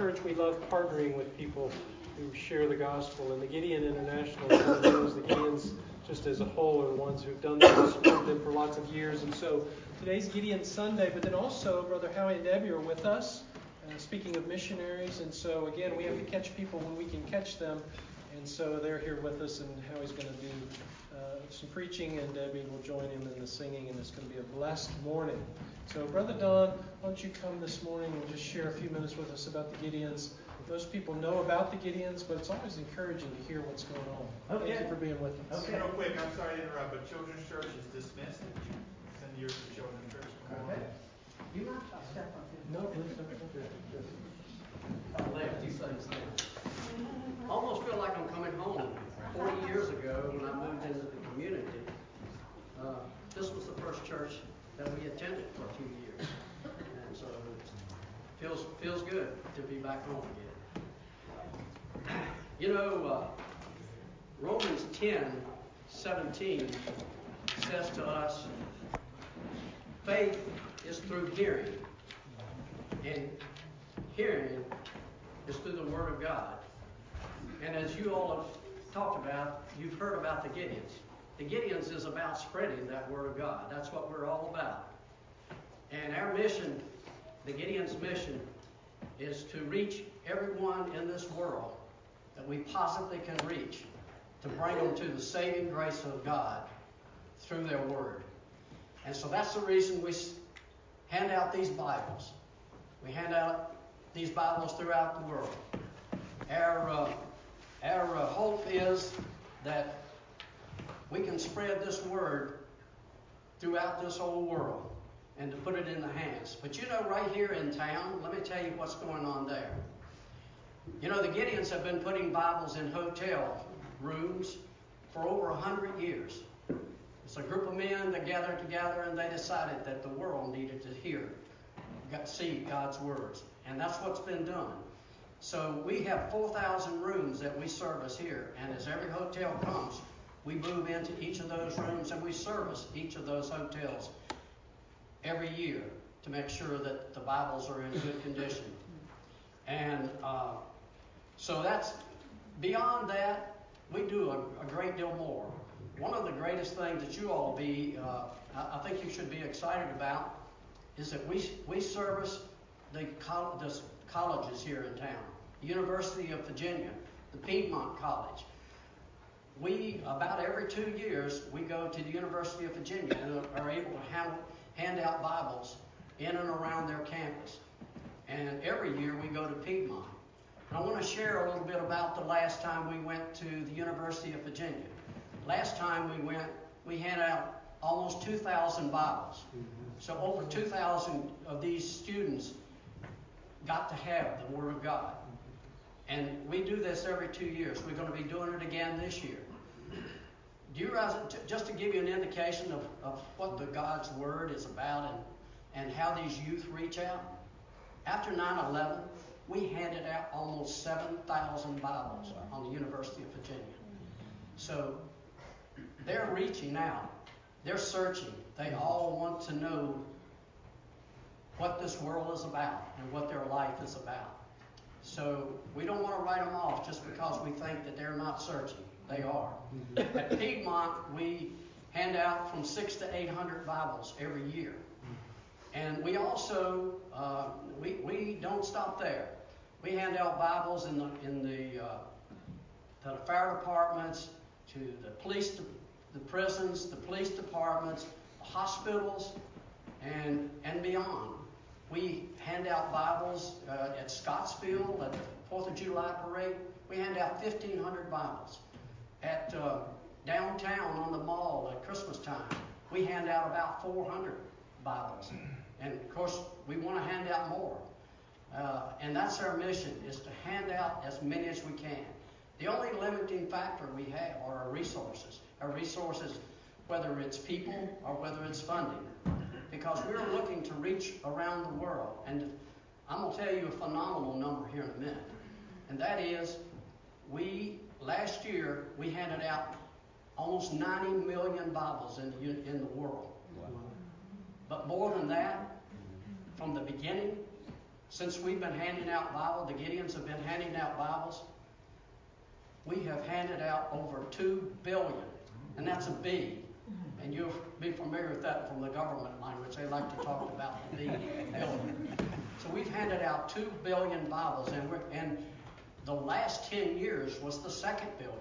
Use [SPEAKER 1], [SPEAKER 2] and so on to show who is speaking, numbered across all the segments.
[SPEAKER 1] church, we love partnering with people who share the gospel. And the Gideon International knows the Gideons, just as a whole, are the ones who've done that and supported them for lots of years. And so, today's Gideon Sunday, but then also, Brother Howie and Debbie are with us. Uh, speaking of missionaries, and so again, we have to catch people when we can catch them. And so they're here with us, and Howie's going to do uh, some preaching, and Debbie will join him in the singing, and it's going to be a blessed morning. So, Brother Don, why don't you come this morning and just share a few minutes with us about the Gideons? Most people know about the Gideons, but it's always encouraging to hear what's going on.
[SPEAKER 2] Okay.
[SPEAKER 1] Thank you for being with us.
[SPEAKER 2] Okay.
[SPEAKER 3] Real quick, I'm sorry to interrupt, but Children's Church is dismissed. Send yours to Children's Church. Come.
[SPEAKER 2] Okay. You mind if I step on this?
[SPEAKER 1] No, please don't.
[SPEAKER 4] I left two things there. Almost feel like I'm coming home. Forty years ago, when I moved into the community, uh, this was the first church that we attended for a few years. And so it feels, feels good to be back home again. You know, uh, Romans 10, 17 says to us, faith is through hearing, and hearing is through the Word of God. And as you all have talked about, you've heard about the Gideons. The Gideons is about spreading that Word of God. That's what we're all about. And our mission, the Gideons' mission, is to reach everyone in this world that we possibly can reach to bring them to the saving grace of God through their Word. And so that's the reason we hand out these Bibles. We hand out these Bibles throughout the world. Our, uh, our uh, hope is that we can spread this word throughout this whole world and to put it in the hands. But you know, right here in town, let me tell you what's going on there. You know, the Gideons have been putting Bibles in hotel rooms for over a hundred years. It's a group of men that gathered together and they decided that the world needed to hear, see God's words. And that's what's been done. So we have 4,000 rooms that we service here. And as every hotel comes, we move into each of those rooms and we service each of those hotels every year to make sure that the Bibles are in good condition. And uh, so that's beyond that, we do a, a, great deal more. One of the greatest things that you all be, uh, I, think you should be excited about, is that we we service the, the colleges here in town. University of Virginia, the Piedmont College. We, about every two years, we go to the University of Virginia and are able to hand, hand out Bibles in and around their campus. And every year we go to Piedmont. And I want to share a little bit about the last time we went to the University of Virginia. Last time we went, we handed out almost 2,000 Bibles. So over 2,000 of these students got to have the Word of God. And we do this every two years. We're going to be doing it again this year. Do you realize, just to give you an indication of, of what the God's Word is about and, and how these youth reach out? After 9 11, we handed out almost 7,000 Bibles on the University of Virginia. So they're reaching out, they're searching. They all want to know what this world is about and what their life is about. So we don't want to write them off just because we think that they're not searching. They are. At Piedmont, we hand out from six to eight hundred Bibles every year, and we also uh, we we don't stop there. We hand out Bibles in the in the uh, to the fire departments, to the police, the prisons, the police departments, the hospitals, and and beyond. We hand out Bibles uh, at Scottsville at the Fourth of July parade. We hand out 1,500 Bibles. At uh, downtown on the mall at Christmas time, we hand out about 400 Bibles. And of course, we want to hand out more. Uh, and that's our mission, is to hand out as many as we can. The only limiting factor we have are our resources. Our resources, whether it's people or whether it's funding because we're looking to reach around the world. And I'm going to tell you a phenomenal number here in a minute. And that is, we, last year, we handed out almost 90 million Bibles in the, in the world. But more than that, from the beginning, since we've been handing out Bibles, the Gideons have been handing out Bibles, we have handed out over 2 billion. And that's a B. And you'll be familiar with that from the government language. They like to talk about the B, billion. So we've handed out 2 billion Bibles, and, we're, and the last 10 years was the second billion.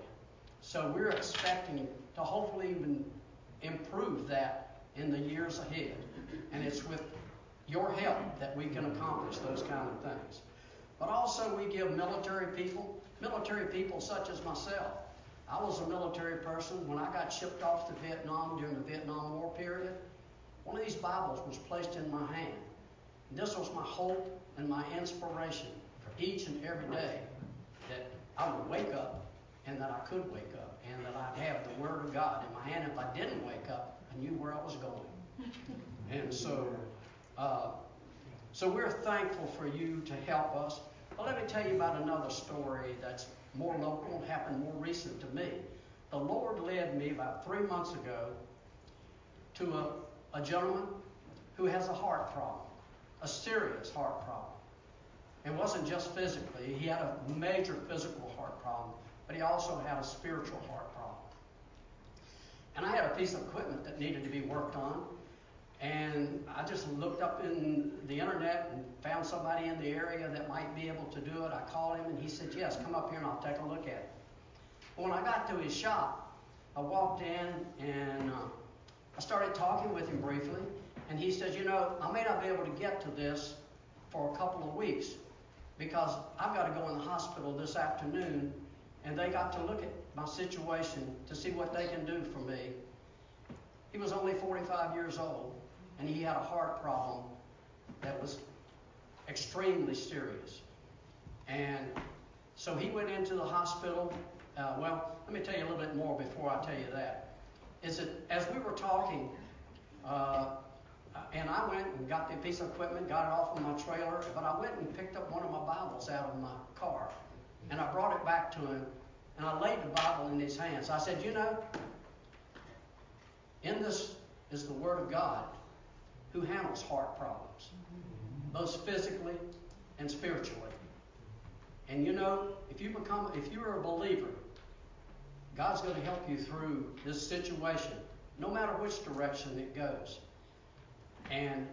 [SPEAKER 4] So we're expecting to hopefully even improve that in the years ahead. And it's with your help that we can accomplish those kind of things. But also, we give military people, military people such as myself. I was a military person. When I got shipped off to Vietnam during the Vietnam War period, one of these Bibles was placed in my hand. And this was my hope and my inspiration for each and every day I would wake up and that I could wake up and that I'd have the Word of God in my hand. If I didn't wake up, I knew where I was going. And so, uh, so we're thankful for you to help us. But let me tell you about another story that's more local, happened more recent to me. The Lord led me about three months ago to a, a gentleman who has a heart problem, a serious heart problem. It wasn't just physically, he had a major physical heart problem, but he also had a spiritual heart problem. And I had a piece of equipment that needed to be worked on, and I just looked up in the internet and found somebody in the area that might be able to do it. I called him and he said, Yes, come up here and I'll take a look at it. When I got to his shop, I walked in and uh, I started talking with him briefly. And he said, You know, I may not be able to get to this for a couple of weeks because I've got to go in the hospital this afternoon and they got to look at my situation to see what they can do for me. He was only 45 years old and he had a heart problem that was extremely serious. And so he went into the hospital. Uh, well, let me tell you a little bit more before I tell you that. Is that as we were talking, uh, Uh, and I went and got the piece of equipment, got it off of my trailer, but I went and picked up one of my Bibles out of my car, and I brought it back to him, and I laid the Bible in his hands. I said, You know, in this is the Word of God who handles heart problems, both physically and spiritually. And you know, if you become, if you're a believer, God's going to help you through this situation, no matter which direction it goes. And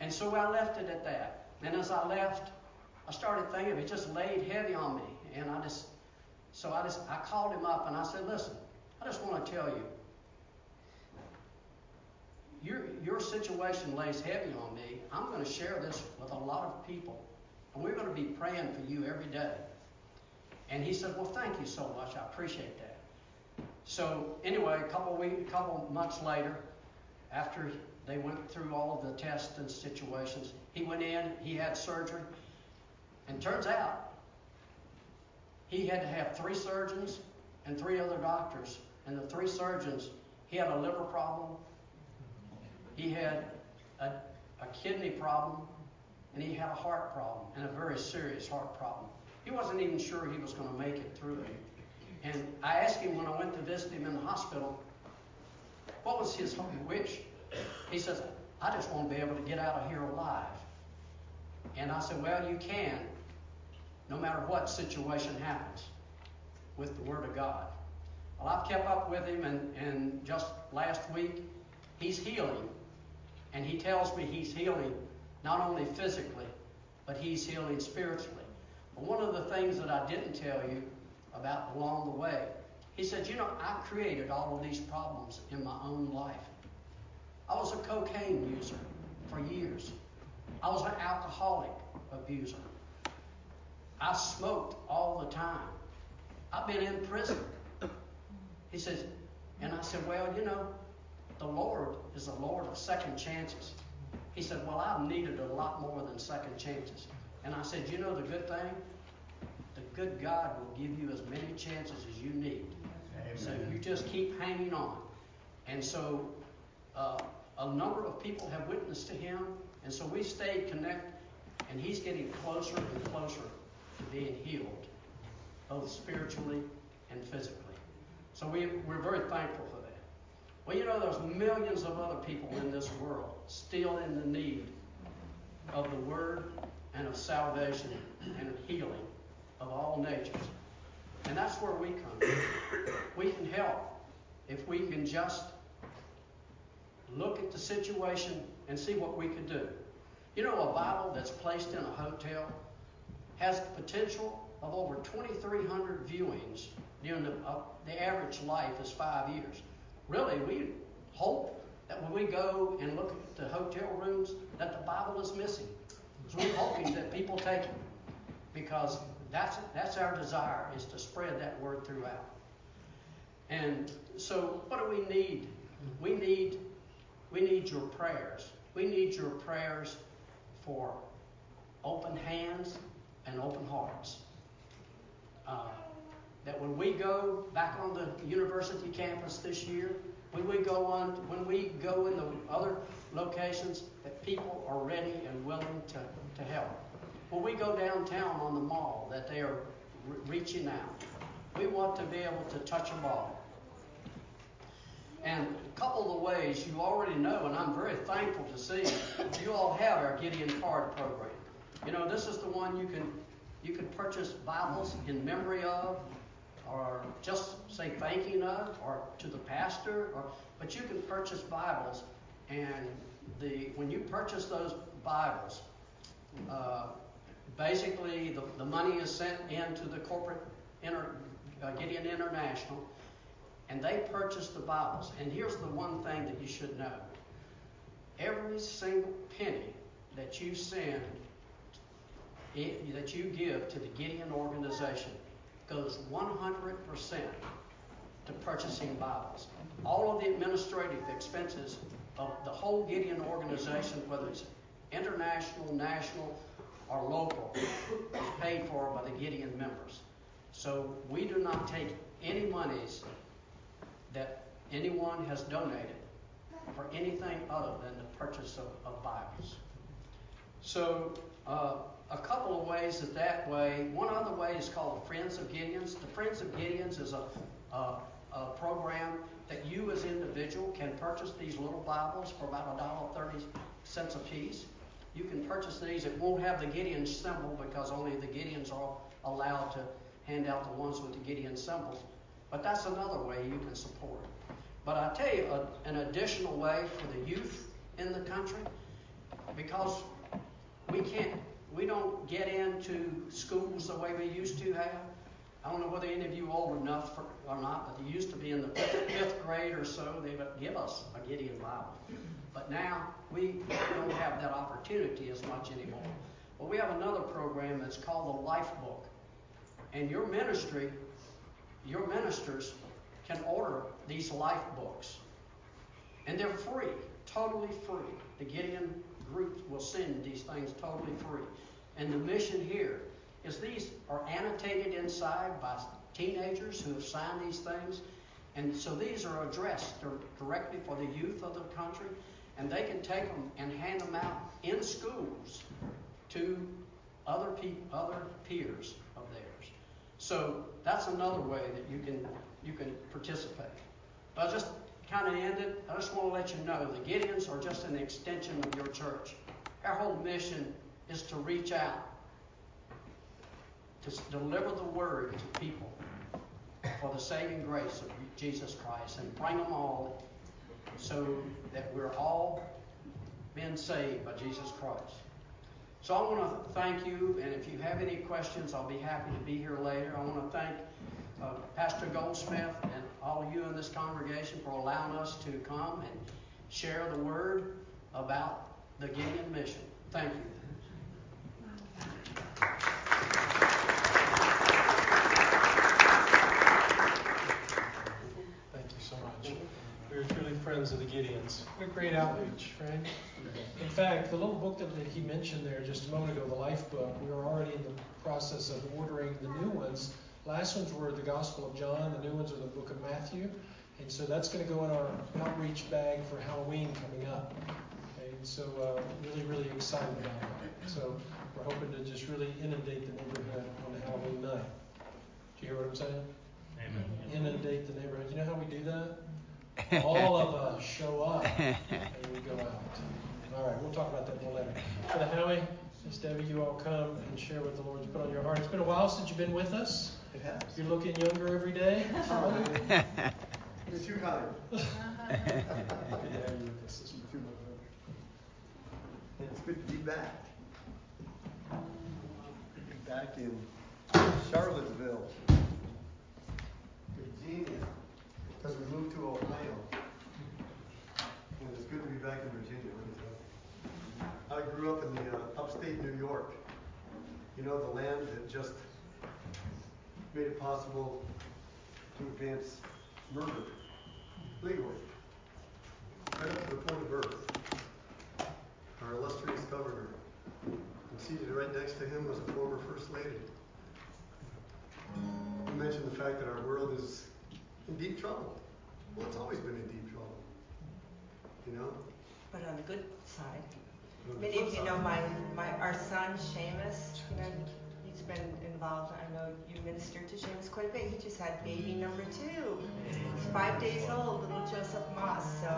[SPEAKER 4] and so I left it at that. And as I left, I started thinking it just laid heavy on me, and I just so I just I called him up and I said, listen, I just want to tell you, your, your situation lays heavy on me. I'm going to share this with a lot of people. And we're going to be praying for you every day. And he said, Well, thank you so much. I appreciate that. So, anyway, a couple weeks, a couple months later, after they went through all of the tests and situations, he went in, he had surgery, and turns out he had to have three surgeons and three other doctors. And the three surgeons, he had a liver problem, he had a, a kidney problem, and he had a heart problem, and a very serious heart problem. He wasn't even sure he was going to make it through it. And I asked him when I went to visit him in the hospital, what was his wish? He says, I just want to be able to get out of here alive. And I said, Well, you can, no matter what situation happens, with the Word of God. Well, I've kept up with him, and, and just last week, he's healing. And he tells me he's healing not only physically, but he's healing spiritually. But one of the things that I didn't tell you about along the way, he said, You know, I created all of these problems in my own life. I was a cocaine user for years, I was an alcoholic abuser. I smoked all the time. I've been in prison. He says, and I said, Well, you know, the Lord is the Lord of second chances. He said, Well, I've needed a lot more than second chances. And I said, You know the good thing? The good God will give you as many chances as you need. Amen. So you just keep hanging on. And so uh, a number of people have witnessed to him, and so we stayed connected, and he's getting closer and closer to being healed, both spiritually and physically. So we, we're very thankful for that. Well, you know, there's millions of other people in this world still in the need of the Word and of salvation and of healing of all natures. And that's where we come in. We can help if we can just look at the situation and see what we can do. You know, a Bible that's placed in a hotel has the potential of over 2,300 viewings during the, uh, the average life is five years. Really, we hope that when we go and look at the hotel rooms, that the Bible is missing. So we're hoping that people take it because that's that's our desire is to spread that word throughout. And so, what do we need? We need we need your prayers. We need your prayers for open hands and open hearts. Uh, that when we go back on the university campus this year, when we go on, when we go in the other locations, that people are ready and willing to, to help. When we go downtown on the mall, that they are re- reaching out. We want to be able to touch them all. And a couple of the ways you already know, and I'm very thankful to see, you all have our Gideon Card program. You know, this is the one you can you can purchase Bibles in memory of, or just say thanking of, or to the pastor, or but you can purchase Bibles, and the when you purchase those Bibles, uh, basically the, the money is sent into the corporate inter, uh, Gideon International, and they purchase the Bibles. And here's the one thing that you should know: every single penny that you send that you give to the Gideon organization goes 100% to purchasing Bibles. All of the administrative expenses of the whole Gideon organization, whether it's international, national, or local, is paid for by the Gideon members. So we do not take any monies that anyone has donated for anything other than the purchase of, of Bibles. So uh, a couple of ways that that way. One other way is called the Friends of Gideons. The Friends of Gideons is a, a, a program that you as individual can purchase these little Bibles for about a dollar thirty cents a piece. You can purchase these. It won't have the Gideon symbol because only the Gideons are allowed to hand out the ones with the Gideon symbols. But that's another way you can support. But I tell you, a, an additional way for the youth in the country, because we can't we don't get into schools the way we used to have. I don't know whether any of you old enough for, or not, but they used to be in the fifth grade or so, they would give us a Gideon Bible. But now we don't have that opportunity as much anymore. But we have another program that's called the Life Book. And your ministry, your ministers can order these life books. And they're free, totally free. The Gideon group will send these things totally free. And the mission here is these are annotated inside by teenagers who have signed these things. And so these are addressed directly for the youth of the country, and they can take them and hand them out in schools to other pe- other peers. So that's another way that you can you can participate. But I just kind of ended. I just want to let you know the Gideons are just an extension of your church. Our whole mission is to reach out, to deliver the word to people for the saving grace of Jesus Christ and bring them all so that we're all been saved by Jesus Christ. So I want to thank you, and if you have any questions, I'll be happy to be here later. I want to thank uh, Pastor Goldsmith and all of you in this congregation for allowing us to come and share the word about the Gideon mission. Thank you.
[SPEAKER 1] Thank you so much. We are truly friends of the Gideons. What a great outreach, right? In fact, the little book that he mentioned there just a moment ago, the Life Book, we are already in the process of ordering the new ones. Last ones were the Gospel of John, the new ones are the book of Matthew. And so that's going to go in our outreach bag for Halloween coming up. Okay, so uh, really, really excited about that. So we're hoping to just really inundate the neighborhood on Halloween night. Do you hear what I'm saying?
[SPEAKER 5] Amen.
[SPEAKER 1] Inundate the neighborhood all of us show up and we go out. All right, we'll talk about that more later. For the Howie, Miss Debbie, you all come and share what the Lord's put on your heart. It's been a while since you've been with us.
[SPEAKER 5] It has.
[SPEAKER 1] You're looking younger every day.
[SPEAKER 5] You're too kind. yeah, you too much. It's good to be back. Back in Charlottesville. Because we moved to Ohio. And it's good to be back in Virginia. I grew up in the uh, upstate New York. You know, the land that just made it possible to advance murder legally, right up to the point of birth. Our illustrious governor, and seated right next to him was a former first lady. You mentioned the fact that our world is in deep trouble. Well, it's always been in deep trouble. You know?
[SPEAKER 2] But on the good side,
[SPEAKER 5] On
[SPEAKER 2] many of you know my, my, our son Seamus, you know, he's been involved, I know you ministered to Seamus quite a bit. He just had baby number two. He's five days old, little Joseph Moss. So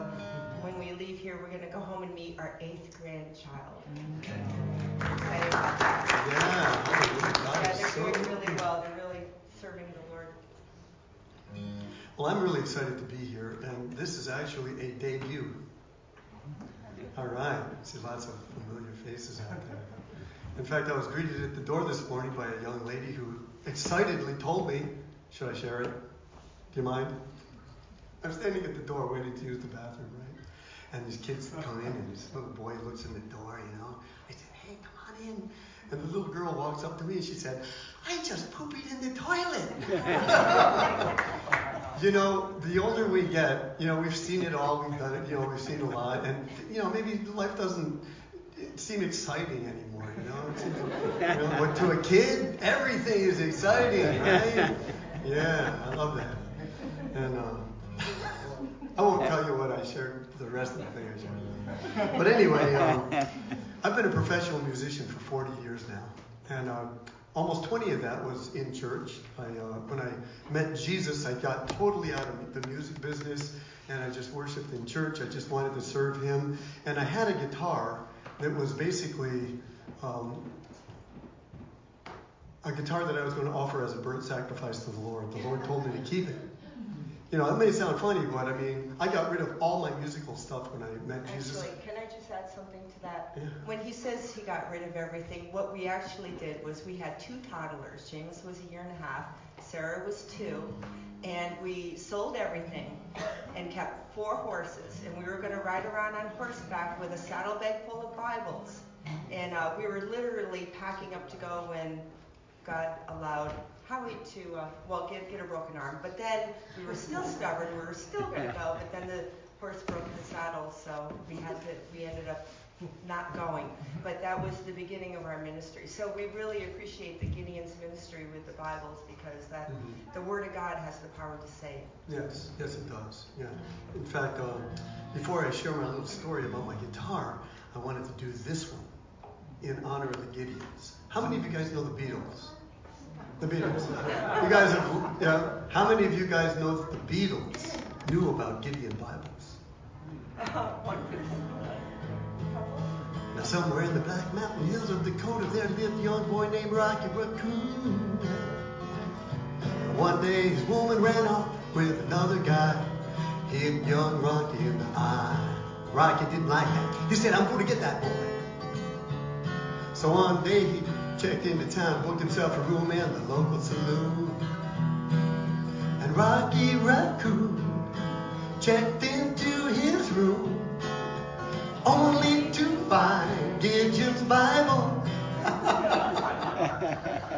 [SPEAKER 2] when we leave here, we're gonna go home and meet our eighth grandchild. Excited about that.
[SPEAKER 5] Yeah,
[SPEAKER 2] Yeah, they're
[SPEAKER 5] so
[SPEAKER 2] doing really well. They're really serving the Lord.
[SPEAKER 5] Well, I'm really excited to be here, and this is actually a debut. All right, see lots of familiar faces out there. In fact, I was greeted at the door this morning by a young lady who excitedly told me, should I share it? Do you mind? I'm standing at the door waiting to use the bathroom, right? And these kids come in, and this little boy looks in the door, you know. I said, hey, come on in. And the little girl walks up to me and she said, I just pooped in the toilet. you know, the older we get, you know, we've seen it all, we've done it, you know, we've seen a lot, and you know, maybe life doesn't seem exciting anymore, you know. Seems, you know, to a kid, everything is exciting, right? Yeah, I love that. And um, I won't tell you what I shared, the rest of the thing I shared. But anyway, um, I've been a professional musician for 40 years now, and uh, almost 20 of that was in church. I, uh, when I met Jesus, I got totally out of the music business, and I just worshipped in church. I just wanted to serve Him, and I had a guitar that was basically um, a guitar that I was going to offer as a burnt sacrifice to the Lord. The Lord told me to keep it. You know, it may sound funny, but I mean, I got rid of all my musical stuff when I met Jesus.
[SPEAKER 2] Actually, can I just add something to that? When he says he got rid of everything, what we actually did was we had two toddlers. James was a year and a half, Sarah was two, and we sold everything and kept four horses. And we were going to ride around on horseback with a saddlebag full of Bibles. And uh, we were literally packing up to go when God allowed Howie to, uh, well, get, get a broken arm. But then we were still stubborn. We were still going to go. But then the horse broke the saddle, so we had to, we ended up not going. But that was the beginning of our ministry. So we really appreciate the Gideon's ministry with the Bibles because that
[SPEAKER 5] Mhm.
[SPEAKER 2] the Word of God has the power to save.
[SPEAKER 5] Yes, yes, it does. Yeah. In fact, uh, before I share my little story about my guitar, I wanted to do this one in honor of the Gideons. How many of you guys know the Beatles? The Beatles. You guys have, yeah. How many of you guys know that the Beatles knew about Gideon Bibles? somewhere in the Black Mountain Hills of Dakota, there lived a young boy named Rocky Raccoon. One day, his woman ran off with another guy. Hit young Rocky in the eye. Rocky didn't like that. He said, I'm going to get that boy. So one day, he checked into town, booked himself a room in the local saloon. And Rocky Raccoon checked into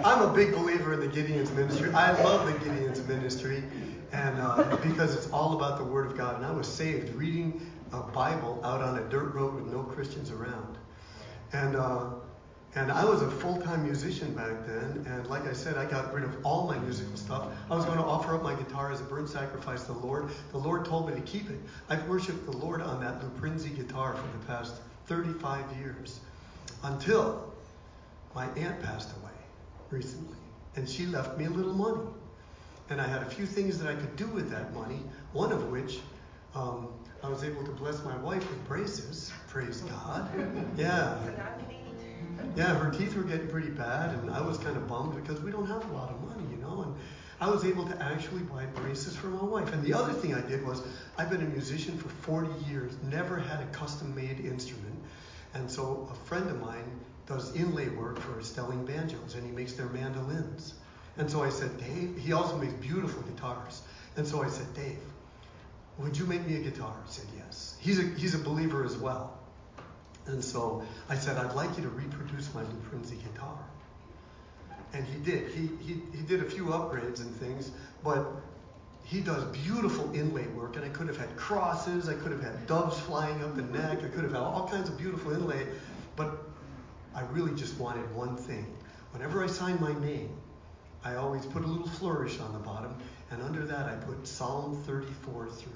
[SPEAKER 5] I'm a big believer in the Gideon's ministry. I love the Gideon's ministry, and uh, because it's all about the Word of God. And I was saved reading a Bible out on a dirt road with no Christians around, and uh, and I was a full-time musician back then. And like I said, I got rid of all my musical stuff. I was going to offer up my guitar as a burnt sacrifice to the Lord. The Lord told me to keep it. I've worshipped the Lord on that LoPrinzi guitar for the past 35 years, until my aunt passed away recently, and she left me a little money. And I had a few things that I could do with that money, one of which um, I was able to bless my wife with braces. Praise God. Yeah. Yeah, her teeth were getting pretty bad, and I was kind of bummed because we don't have a lot of money, you know. And I was able to actually buy braces for my wife. And the other thing I did was I've been a musician for 40 years, never had a custom-made instrument, and so a friend of mine does inlay work for Stelling Banjos, and he makes their mandolins. And so I said, Dave, he also makes beautiful guitars. And so I said, Dave, would you make me a guitar? He said, yes. He's a, he's a believer as well. And so I said, I'd like you to reproduce my Lou Prinzi guitar. And he did. He, he, he did a few upgrades and things, but he does beautiful inlay work. And I could have had crosses, I could have had doves flying up the neck, I could have had all kinds of beautiful inlay, but I really just wanted one thing. Whenever I signed my name, I always put a little flourish on the bottom, and under that I put Psalm 34 3.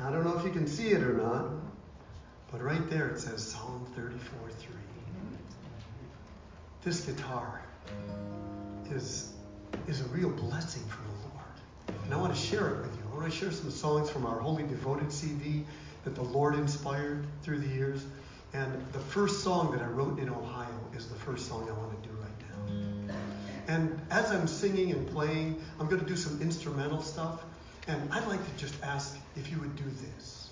[SPEAKER 5] I don't know if you can see it or not, but right there it says Psalm 34 3. This guitar is, is a real blessing from the Lord. And I want to share it with you. I want to share some songs from our Holy Devoted CD that the Lord inspired through the years. And the first song that I wrote in Ohio is the first song I want to do right now. And as I'm singing and playing, I'm going to do some instrumental stuff. And I'd like to just ask if you would do this.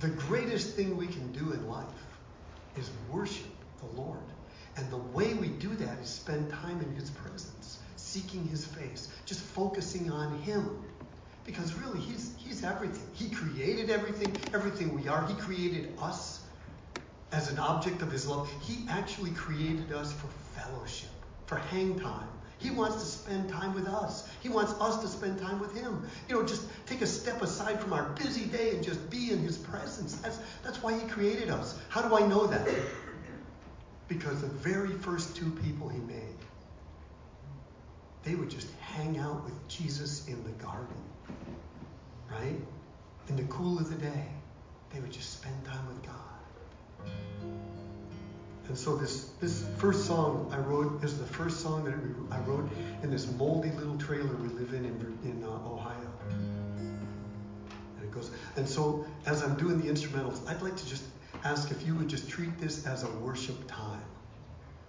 [SPEAKER 5] The greatest thing we can do in life is worship the Lord. And the way we do that is spend time in His presence, seeking His face, just focusing on Him. Because really, He's, he's everything. He created everything, everything we are. He created us as an object of His love. He actually created us for fellowship, for hang time. He wants to spend time with us. He wants us to spend time with Him. You know, just take a step aside from our busy day and just be in His presence. That's, that's why He created us. How do I know that? Because the very first two people He made, they would just hang out with Jesus in the garden, right? In the cool of the day, they would just spend time with God. And so this this first song I wrote is the first song that I wrote in this moldy little trailer we live in in, in uh, Ohio. And it goes. And so as I'm doing the instrumentals, I'd like to just ask if you would just treat this as a worship time.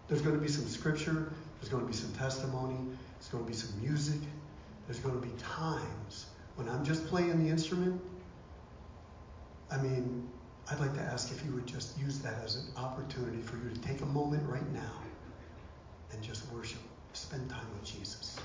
[SPEAKER 5] There's going to be some scripture. There's going to be some testimony. There's going to be some music. There's going to be times when I'm just playing the instrument. I mean, I'd like to ask if you would just use that as an opportunity for you to take a moment right now and just worship, spend time with Jesus.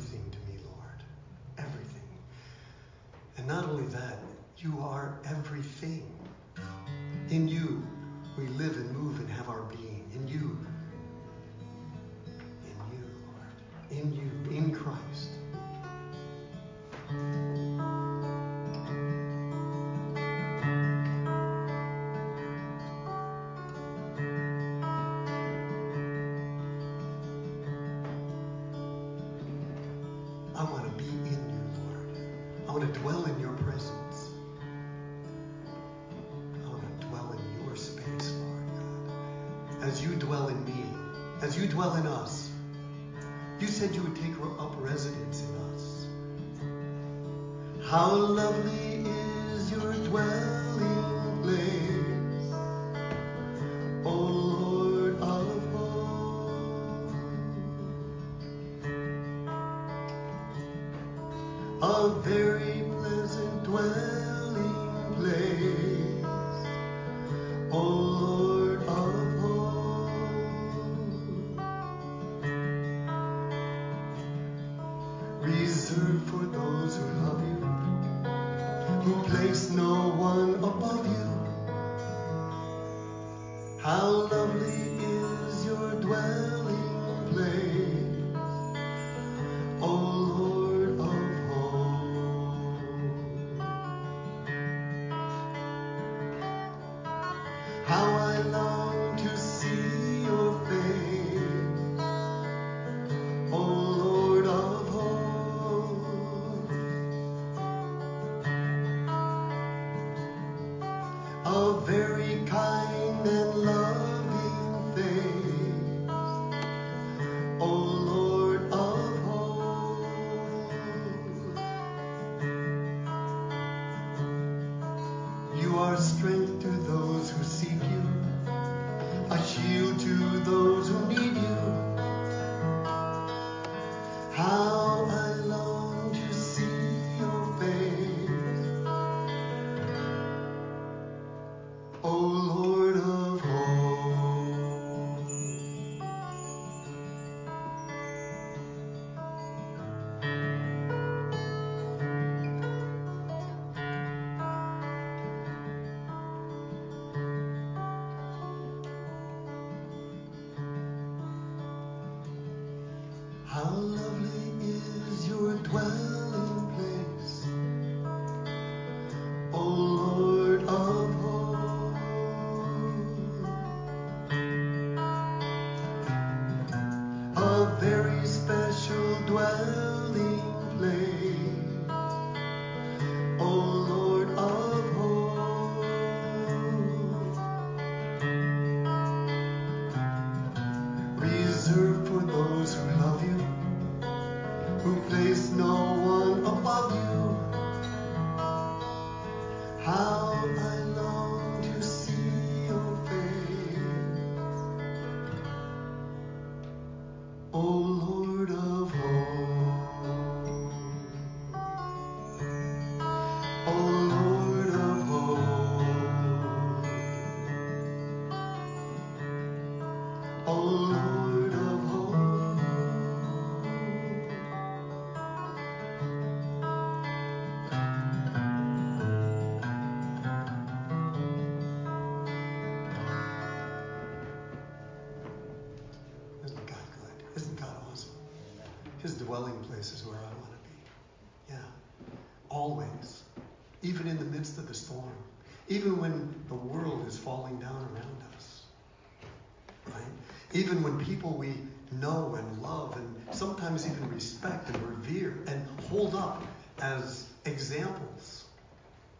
[SPEAKER 5] everything to me, Lord. Everything. And not only that, you are everything. Dwelling place is where I want to be. Yeah. Always. Even in the midst of the storm. Even when the world is falling down around us. Right? Even when people we know and love and sometimes even respect and revere and hold up as examples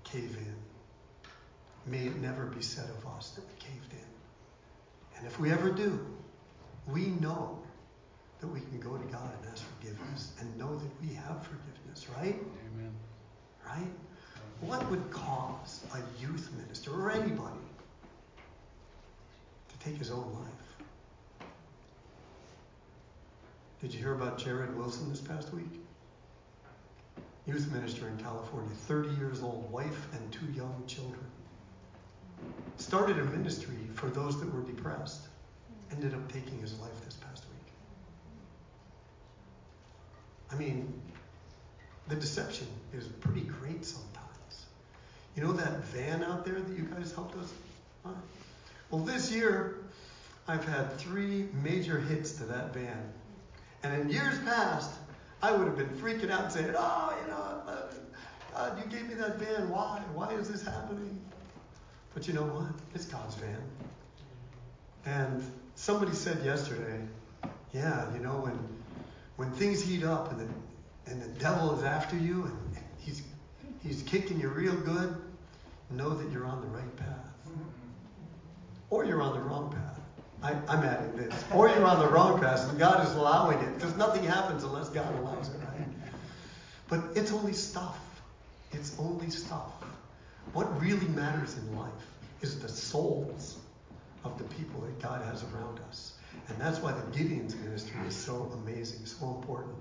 [SPEAKER 5] cave in. May it never be said of us that we caved in. And if we ever do, we know that we can go to God and ask forgiveness and know that we have forgiveness, right?
[SPEAKER 6] Amen.
[SPEAKER 5] Right? What would cause a youth minister or anybody to take his own life? Did you hear about Jarrid Wilson this past week? Youth minister in California, 30 years old, wife and two young children. Started a ministry for those that were depressed. Ended up taking his life this past week. I mean, the deception is pretty great sometimes. You know that van out there that you guys helped us? Well, this year, I've had three major hits to that van. And in years past, I would have been freaking out and saying, oh, you know, God, you gave me that van. Why? Why is this happening? But you know what? It's God's van. And somebody said yesterday, yeah, you know, when when things heat up and the and the devil is after you and he's he's kicking you real good, know that you're on the right path. Or you're on the wrong path. I, I'm adding this. Or you're on the wrong path and God is allowing it because nothing happens unless God allows it, right? But it's only stuff. It's only stuff. What really matters in life is the souls of the people that God has around us. And that's why the Gideon's ministry is so amazing, so important.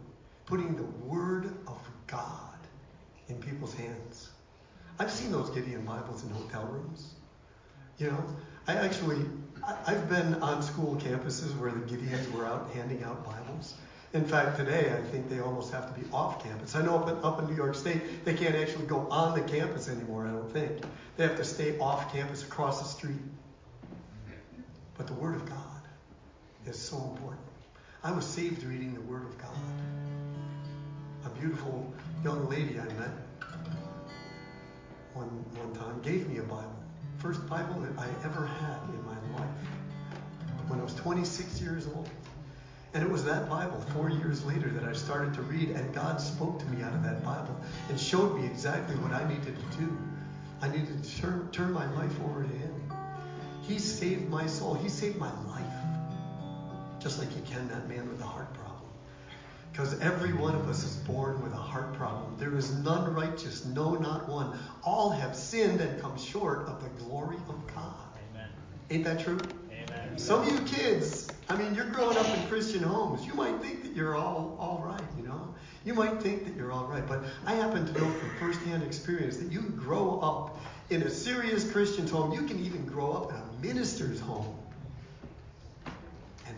[SPEAKER 5] Putting the Word of God in people's hands. I've seen those Gideon Bibles in hotel rooms. You know, I actually, I've been on school campuses where the Gideons were out handing out Bibles. In fact, today I think they almost have to be off campus. I know up in, up in New York State they can't actually go on the campus anymore. I don't think they have to stay off campus across the street. But the Word of God is so important. I was saved reading the Word of God. A beautiful young lady I met one one time gave me a Bible, first Bible that I ever had in my life. When I was 26 years old. And it was that Bible four years later that I started to read, and God spoke to me out of that Bible and showed me exactly what I needed to do. I needed to turn, turn my life over to Him. He saved my soul, He saved my life. Just like you can that man with a heart problem. Because every one of us is born with a heart problem. There is none righteous, no, not one. All have sinned and come short of the glory of God.
[SPEAKER 3] Amen.
[SPEAKER 5] Ain't that true?
[SPEAKER 3] Amen.
[SPEAKER 5] Some of you kids, I mean, you're growing up in Christian homes. You might think that you're all all right, you know. You might think that you're all right, but I happen to know from firsthand experience that you grow up in a serious Christian home. You can even grow up in a minister's home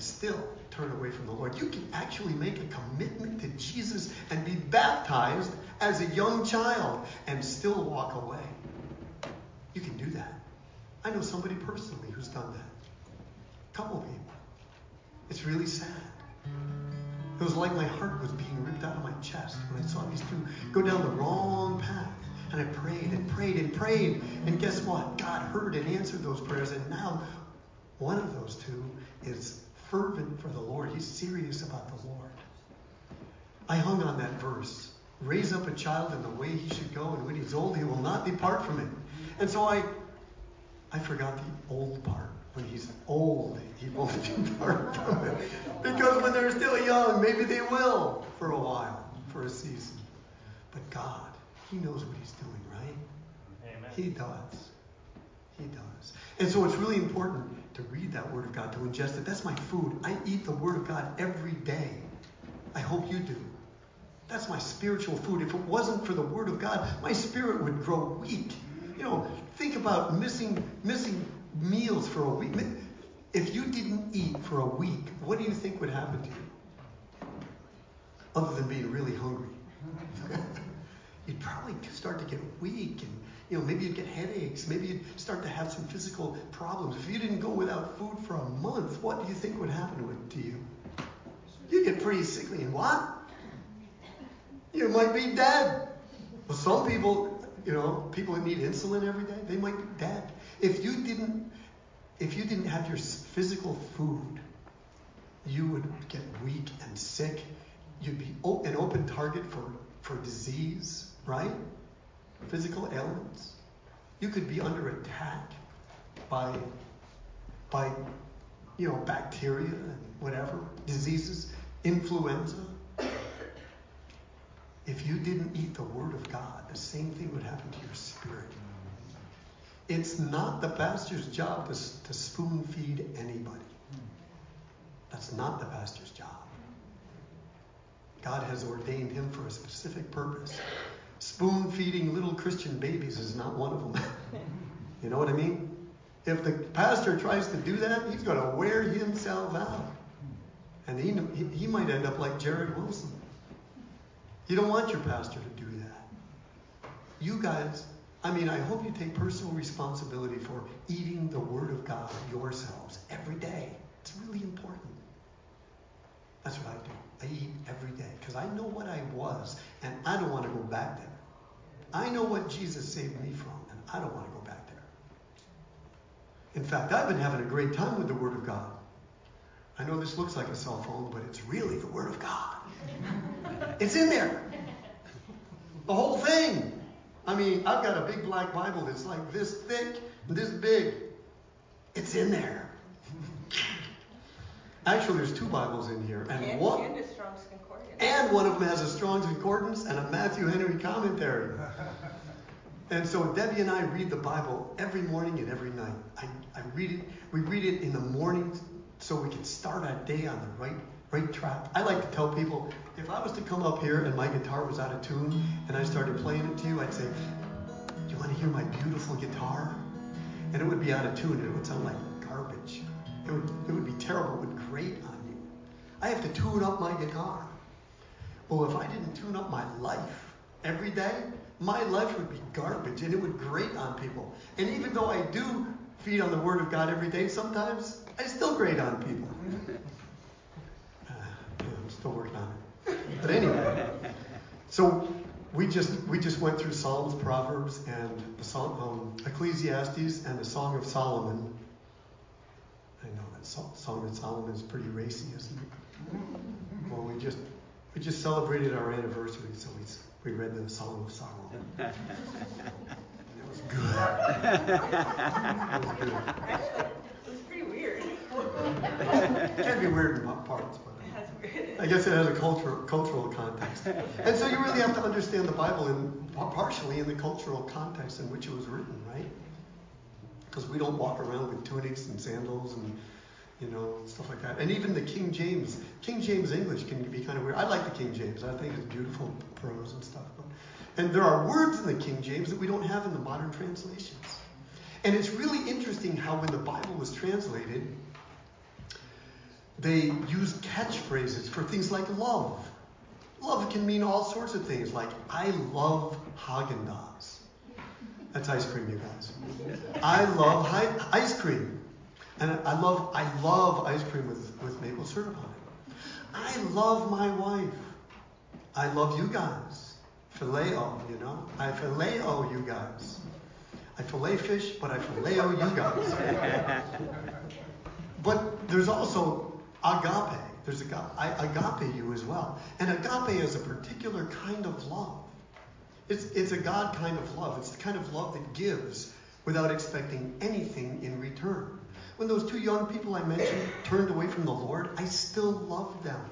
[SPEAKER 5] still turn away from the Lord. You can actually make a commitment to Jesus and be baptized as a young child and still walk away. You can do that. I know somebody personally who's done that. A couple of people. It's really sad. It was like my heart was being ripped out of my chest when I saw these two go down the wrong path. And I prayed and prayed and prayed. And guess what? God heard and answered those prayers. And now one of those two is fervent for the Lord. He's serious about the Lord. I hung on that verse. Raise up a child in the way he should go, and when he's old, he will not depart from it. And so I I forgot the old part. When he's old, he won't depart from it. Because when they're still young, maybe they will for a while, for a season. But God, He knows what He's doing, right?
[SPEAKER 3] Amen.
[SPEAKER 5] He does. He does. And so it's really important to read that Word of God, to ingest it. That's my food. I eat the Word of God every day. I hope you do. That's my spiritual food. If it wasn't for the Word of God, my spirit would grow weak. You know, think about missing missing meals for a week. If you didn't eat for a week, what do you think would happen to you? Other than being really hungry. you'd probably start to get weak and you know maybe you'd get headaches maybe you'd start to have some physical problems if you didn't go without food for a month what do you think would happen to you you'd get pretty sickly and what You might be dead. Well, some people, you know, people that need insulin every day, they might be dead. If you didn't, if you didn't have your physical food, you would get weak and sick. You'd be an open target for, for disease, right? Physical ailments. You could be under attack by, by you know, bacteria and whatever, diseases, influenza. If you didn't eat the Word of God, the same thing would happen to your spirit. It's not the pastor's job to, to spoon feed anybody. That's not the pastor's job. God has ordained him for a specific purpose. Spoon feeding little Christian babies is not one of them. you know what I mean? If the pastor tries to do that, he's going to wear himself out. And he, he might end up like Jarrid Wilson. You don't want your pastor to do that. You guys, I mean, I hope you take personal responsibility for eating the Word of God yourselves every day. It's really important. That's what I do. I eat every day because I know what I was and I don't want to go back there. I know what Jesus saved me from and I don't want to go back there. In fact, I've been having a great time with the Word of God. I know this looks like a cell phone, but it's really the Word of God. it's in there. The whole thing. I mean, I've got a big black Bible that's like this thick this big. It's in there. Actually, there's two Bibles in here, and,
[SPEAKER 2] and
[SPEAKER 5] one
[SPEAKER 2] and
[SPEAKER 5] one of them has a Strong's Concordance and a Matthew Henry commentary. And so Debbie and I read the Bible every morning and every night. I, I read it. We read it in the morning so we can start our day on the right right track. I like to tell people if I was to come up here and my guitar was out of tune and I started playing it to you, I'd say, "Do you want to hear my beautiful guitar?" And it would be out of tune and it would sound like garbage. It would, it would be terrible. It would grate on you. I have to tune up my guitar. Well, if I didn't tune up my life every day, my life would be garbage and it would grate on people. And even though I do feed on the Word of God every day, sometimes I still grate on people. Uh, I'm still working on it. But anyway, so we just we just went through Psalms, Proverbs, and the song, um, Ecclesiastes, and the Song of Solomon. I know that Song of Solomon is pretty racy, isn't it? Well, we just we just celebrated our anniversary, so we we read the Song of Solomon. it was good. it was good.
[SPEAKER 2] It was pretty weird.
[SPEAKER 5] it can be weird in parts, but uh, I guess it has a cultural cultural context. And so you really have to understand the Bible in partially in the cultural context in which it was written, right? Because we don't walk around with tunics and sandals and you know, stuff like that. And even the King James, King James English can be kind of weird. I like the King James. I think it's beautiful prose and stuff. But, and there are words in the King James that we don't have in the modern translations. And it's really interesting how when the Bible was translated, they used catchphrases for things like love. Love can mean all sorts of things, like I love Haagen Dazs. That's ice cream, you guys. I love hi- ice cream. And I love, I love ice cream with, with maple syrup on it. I love my wife. I love you guys. Phileo, you know. I phileo you guys. I fillet fish, but I phileo you guys. but there's also agape. There's agape, I agape you as well. And agape is a particular kind of love. It's, it's a God kind of love. It's the kind of love that gives without expecting anything in return. When those two young people I mentioned turned away from the Lord, I still loved them.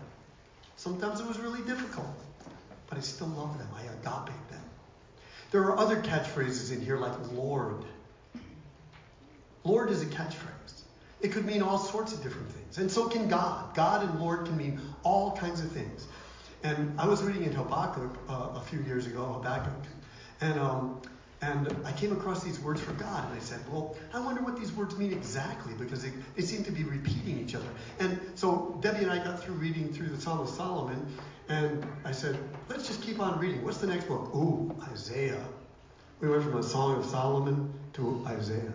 [SPEAKER 5] Sometimes it was really difficult, but I still loved them. I agape them. There are other catchphrases in here like Lord. Lord is a catchphrase. It could mean all sorts of different things. And so can God. God and Lord can mean all kinds of things. And I was reading in Habakkuk uh, a few years ago, Habakkuk, and um, and I came across these words for God, and I said, Well, I wonder what these words mean exactly, because they, they seem to be repeating each other. And so Debbie and I got through reading through the Psalm of Solomon, and I said, Let's just keep on reading. What's the next book? Ooh, Isaiah. We went from a Song of Solomon to Isaiah.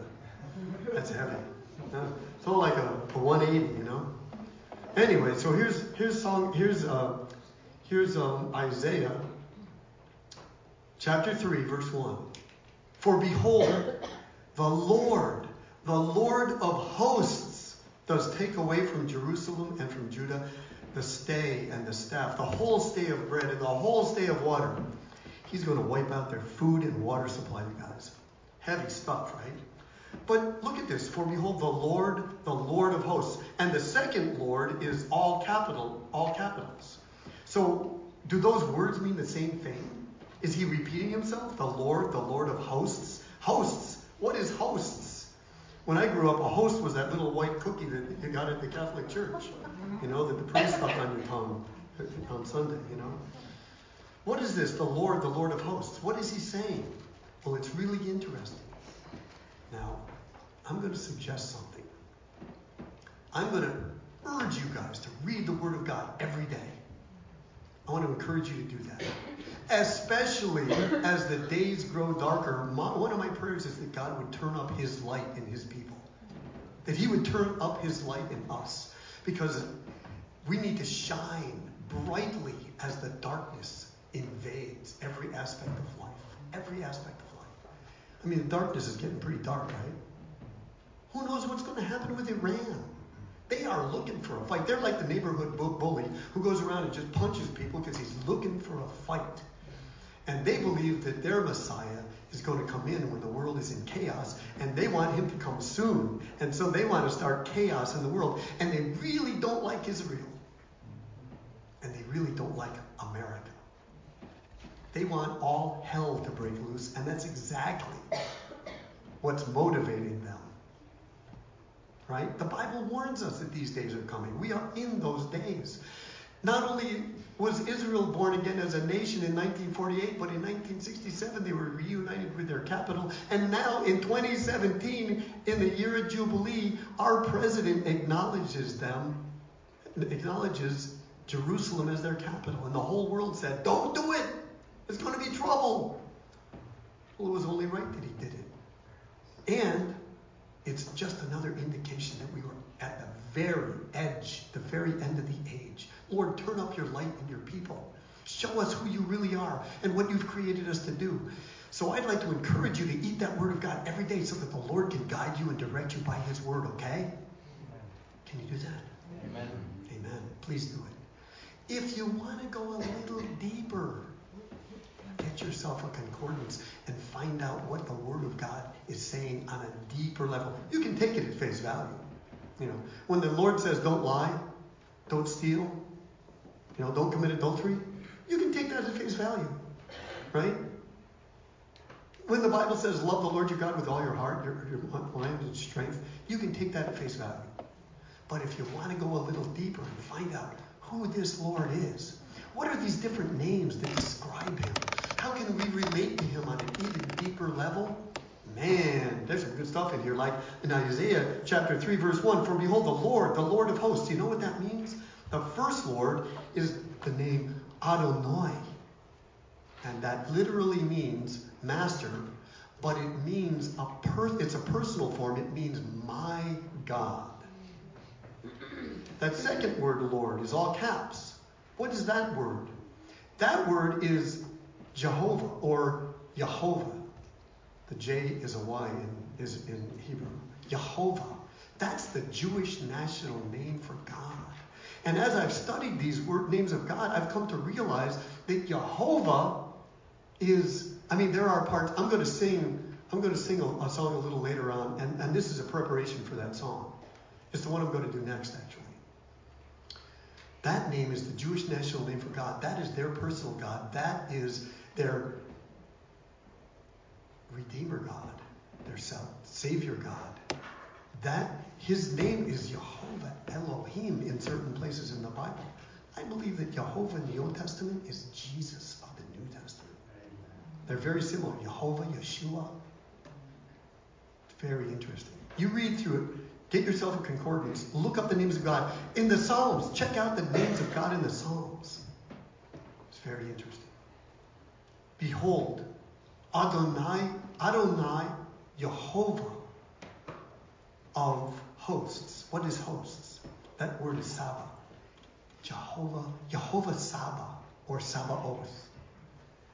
[SPEAKER 5] That's heavy. It's all like a, a 180, you know? Anyway, so here's here's song here's uh, here's um, Isaiah chapter 3, verse 1. For behold, the Lord, the Lord of hosts, does take away from Jerusalem and from Judah the stay and the staff, the whole stay of bread and the whole stay of water. He's going to wipe out their food and water supply, you guys. Heavy stuff, right? But look at this. For behold, the Lord, the Lord of hosts. And the second Lord is all capital, all capitals. So do those words mean the same thing? Is he repeating himself? The Lord, the Lord of hosts? Hosts. What is hosts? When I grew up, a host was that little white cookie that you got at the Catholic Church. You know, that the priest stuck on your tongue on Sunday, you know. What is this? The Lord, the Lord of hosts. What is he saying? Well, it's really interesting. Now, I'm going to suggest something. I'm going to urge you guys to read the Word of God every day. I want to encourage you to do that. Especially as the days grow darker, my, one of my prayers is that God would turn up His light in His people. That He would turn up His light in us. Because we need to shine brightly as the darkness invades every aspect of life. Every aspect of life. I mean, the darkness is getting pretty dark, right? Who knows what's going to happen with Iran? They are looking for a fight. They're like the neighborhood bully who goes around and just punches people because he's looking for a fight. And they believe that their Messiah is going to come in when the world is in chaos, and they want him to come soon. And so they want to start chaos in the world. And they really don't like Israel. And they really don't like America. They want all hell to break loose, and that's exactly what's motivating them. Right? The Bible warns us that these days are coming. We are in those days. Not only was Israel born again as a nation in 1948, but in 1967 they were reunited with their capital. And now in 2017, in the year of Jubilee, our president acknowledges them, acknowledges Jerusalem as their capital. And the whole world said, Don't do it! It's going to be trouble. Well, it was only right that he did it. And it's just another indication that we were at the very edge, the very end of the age. Lord, turn up your light in your people. Show us who you really are and what you've created us to do. So I'd like to encourage you to eat that word of God every day so that the Lord can guide you and direct you by his word, okay? Can you do that?
[SPEAKER 3] Amen.
[SPEAKER 5] Amen. Please do it. If you want to go a little deeper, get yourself a concordance and find out what the Word of God is saying on a deeper level. You can take it at face value. You know, when the Lord says, "Don't lie, don't steal, you know, don't commit adultery," you can take that at face value, right? When the Bible says, "Love the Lord your God with all your heart, your, your mind, and strength," you can take that at face value. But if you want to go a little deeper and find out who this Lord is, what are these different names that describe him? How can we relate to him on an even deeper level? Man, there's some good stuff in here. Like in Isaiah chapter 3, verse 1 For behold, the Lord, the Lord of hosts. You know what that means? The first Lord is the name Adonai. And that literally means master, but it means a per- it's a personal form. It means my God. That second word, Lord, is all caps. What is that word? That word is Jehovah or Jehovah. The J is a Y in, is in Hebrew. Jehovah. That's the Jewish national name for God. And as I've studied these word names of God, I've come to realize that Jehovah is, I mean, there are parts, I'm going to sing, I'm going to sing a, a song a little later on, and, and this is a preparation for that song. It's the one I'm going to do next, actually. That name is the Jewish national name for God. That is their personal God. That is their Redeemer God, their Savior God. That his name is Jehovah Elohim in certain places in the Bible. I believe that Jehovah in the Old Testament is Jesus of the New Testament. They're very similar. Jehovah, Yeshua. Very interesting. You read through it. Get yourself a concordance. Look up the names of God. In the Psalms, check out the names of God in the Psalms. It's very interesting. Behold, Adonai, Adonai, Jehovah of hosts. What is hosts? That word is Saba. Jehovah, Jehovah Saba, or Sabaoth.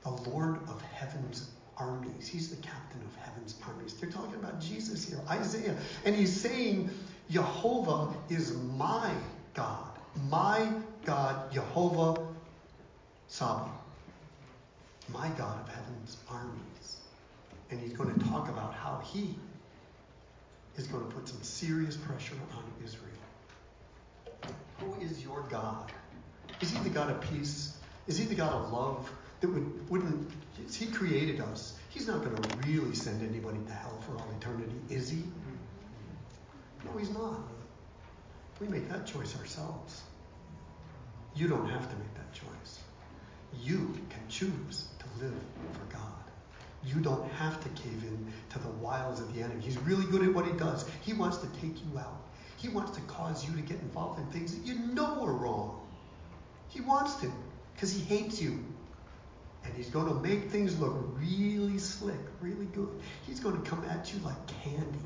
[SPEAKER 5] the Lord of heaven's armies. He's the captain of heaven's armies. They're talking about Jesus here, Isaiah. And he's saying, Jehovah is my God. My God, Jehovah Sabaoth. My God of heaven's armies. And he's going to talk about how he is going to put some serious pressure on Israel. Who is your God? Is he the God of peace? Is he the God of love that would, wouldn't, he created us. He's not going to really send anybody to hell for all eternity, is he? No, he's not. We make that choice ourselves. You don't have to make that choice. You can choose live for God. You don't have to cave in to the wiles of the enemy. He's really good at what he does. He wants to take you out. He wants to cause you to get involved in things that you know are wrong. He wants to because he hates you. And he's going to make things look really slick, really good. He's going to come at you like candy.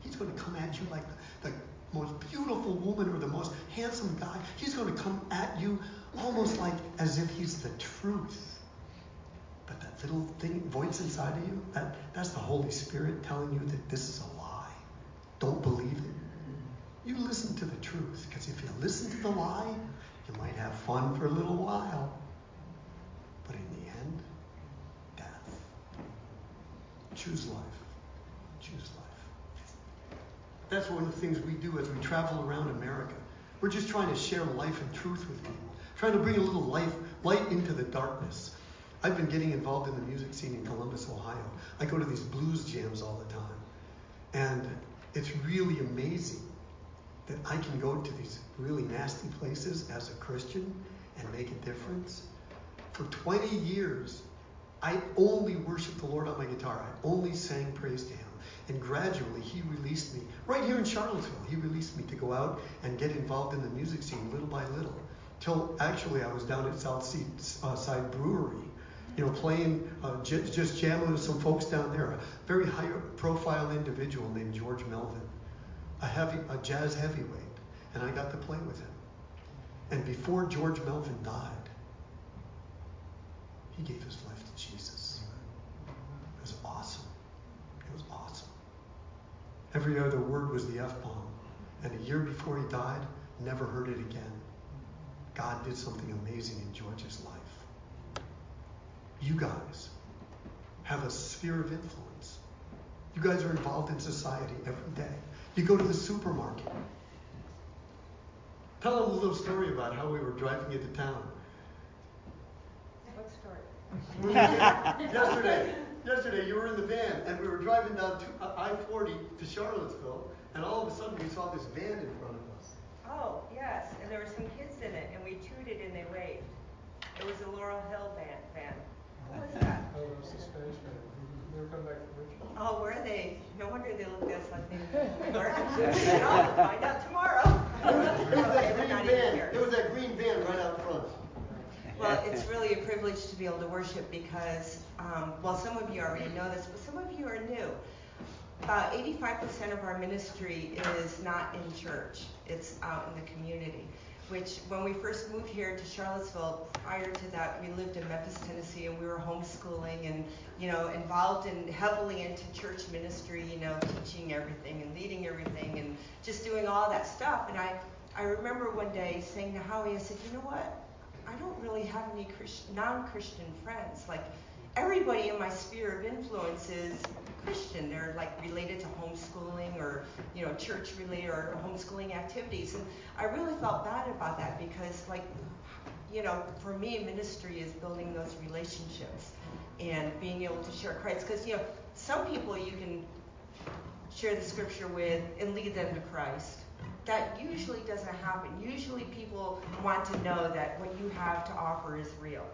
[SPEAKER 5] He's going to come at you like the, the most beautiful woman or the most handsome guy. He's going to come at you almost like as if he's the truth. Little thing, voice inside of you, that, that's the Holy Spirit telling you that this is a lie. Don't believe it. You listen to the truth, because if you listen to the lie, you might have fun for a little while. But in the end, death. Choose life. Choose life. That's one of the things we do as we travel around America. We're just trying to share life and truth with people, trying to bring a little life, light into the darkness. I've been getting involved in the music scene in Columbus, Ohio. I go to these blues jams all the time. And it's really amazing that I can go to these really nasty places as a Christian and make a difference. For 20 years, I only worshiped the Lord on my guitar. I only sang praise to Him. And gradually, He released me. Right here in Charlottesville, He released me to go out and get involved in the music scene little by little. Till actually, I was down at South uh, Side Brewery you know, playing, uh, j- just jamming with some folks down there. A very high profile individual named George Melvin, a heavy, a jazz heavyweight, and I got to play with him. And before George Melvin died, he gave his life to Jesus. It was awesome. It was awesome. Every other word was the F bomb. And a year before he died, never heard it again. God did something amazing in George's life. You guys have a sphere of influence. You guys are involved in society every day. You go to the supermarket. Tell them a little story about how we were driving into town.
[SPEAKER 2] What story?
[SPEAKER 5] yesterday, yesterday you were in the van and we were driving down uh, I-40 to Charlottesville, and all of a sudden we saw this van in front of us.
[SPEAKER 2] Oh, yes, and there were some kids in it, and we tooted and they waved. It was a Laurel Hill van. van. What was that?
[SPEAKER 1] Oh, it was the Spanish man. They were coming back from Richmond.
[SPEAKER 2] Oh, were they? No wonder they looked at us like they were I'll find out tomorrow.
[SPEAKER 5] It was that green van.
[SPEAKER 2] here.
[SPEAKER 5] It was that green van right out front.
[SPEAKER 2] Well, it's really a privilege to be able to worship because, um, well, some of you already know this, but some of you are new. About 85% of our ministry is not in church, it's out in the community. Which, when we first moved here to Charlottesville, prior to that, we lived in Memphis, Tennessee, and we were homeschooling and, you know, involved in heavily into church ministry, you know, teaching everything and leading everything and just doing all that stuff. And I, I remember one day saying to Howie, I said, you know what? I don't really have any Christ- non-Christian friends. Like everybody in my sphere of influence is Christian. They're like related to homeschooling or you know church related or homeschooling activities. And I really felt bad about that because like you know for me ministry is building those relationships and being able to share Christ. Because you know some people you can share the scripture with and lead them to Christ that usually doesn't happen. Usually people want to know that what you have to offer is real.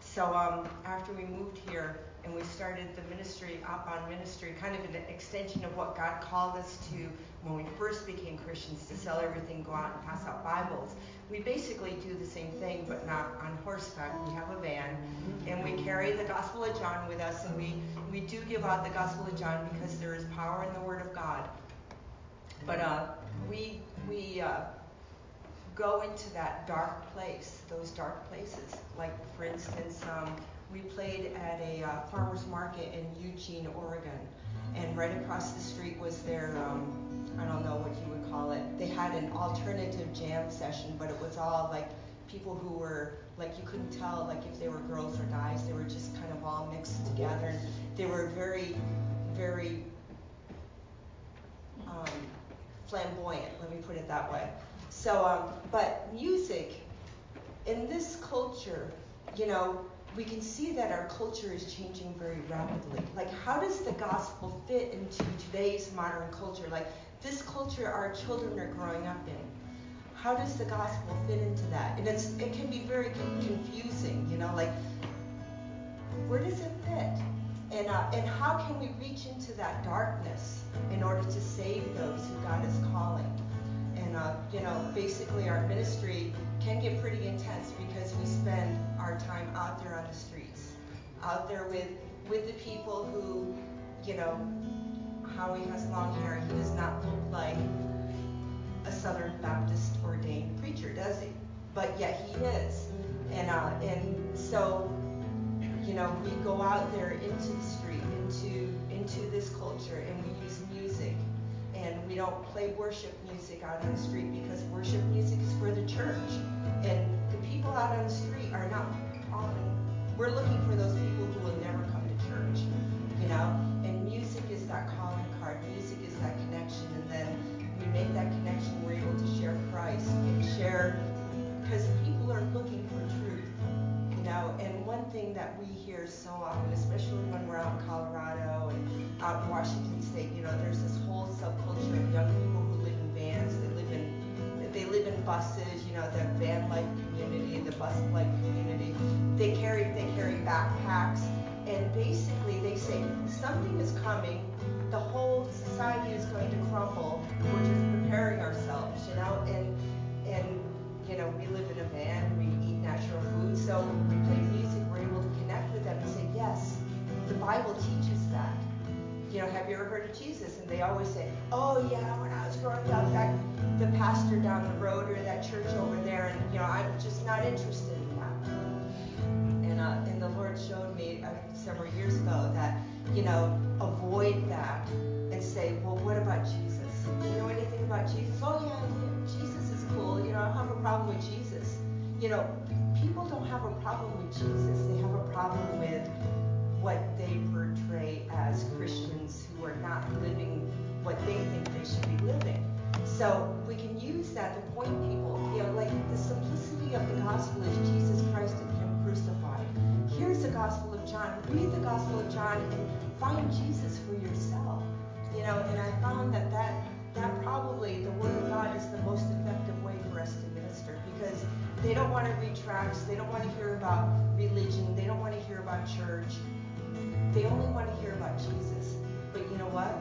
[SPEAKER 2] So um, after we moved here and we started the ministry, Up on Ministry, kind of an extension of what God called us to when we first became Christians, to sell everything, go out and pass out Bibles. We basically do the same thing, but not on horseback. We have a van, and we carry the Gospel of John with us, and we, we do give out the Gospel of John because there is power in the Word of God. But uh, we we uh, go into that dark place, those dark places. Like for instance, um, we played at a uh, farmer's market in Eugene, Oregon. And right across the street was their, um, I don't know what you would call it. They had an alternative jam session, but it was all like people who were, like, you couldn't tell, like, if they were girls or guys. They were just kind of all mixed together. And they were very, very um, flamboyant, let me put it that way. So, um, but music in this culture, you know, we can see that our culture is changing very rapidly. Like, how does the gospel fit into today's modern culture? Like, this culture our children are growing up in. How does the gospel fit into that? And it's it can be very confusing, you know, like where does it fit? And uh, and how can we reach into that darkness in order to save those who God is calling? And uh, you know, basically our ministry can get pretty intense because we spend our time out there on the streets, out there with with the people who, you know, Howie has long hair. He does not look like a Southern Baptist ordained preacher, does he? But yet he is. And uh, and so, you know, we go out there into the street, into into this culture, and we use music. And we don't play worship music out on the street because worship music is for the church. And the people out on the street are not often. We're looking for those people who will never come to church, you know. And music is that calling card. Music is that connection, and then we make that connection. We're able to share Christ and share because people are looking for truth, you know. And one thing that we hear so often, especially when we're out in Colorado and out in Washington basically they say something is coming the whole society is going to crumble we're just preparing ourselves you know and and you know we live in a van we eat natural food so we play music we're able to connect with them and say yes the bible teaches that. You know have you ever heard of jesus? And they always say oh yeah when i was growing up that the pastor down the road or that church over there and you know i'm just not interested that, you know, avoid that and say, well, what about Jesus? Do you know anything about Jesus? Oh, yeah, Jesus is cool. You know, I have a problem with Jesus. You know, people don't have a problem with Jesus. They have a problem with what they portray as Christians who are not living what they think they should be living. So we can use that to point people, Gospel of John and find Jesus for yourself. You know, and I found that that that probably the Word of God is the most effective way for us to minister because they don't want to read tracts, they don't want to hear about religion, they don't want to hear about church. They only want to hear about Jesus. But you know what?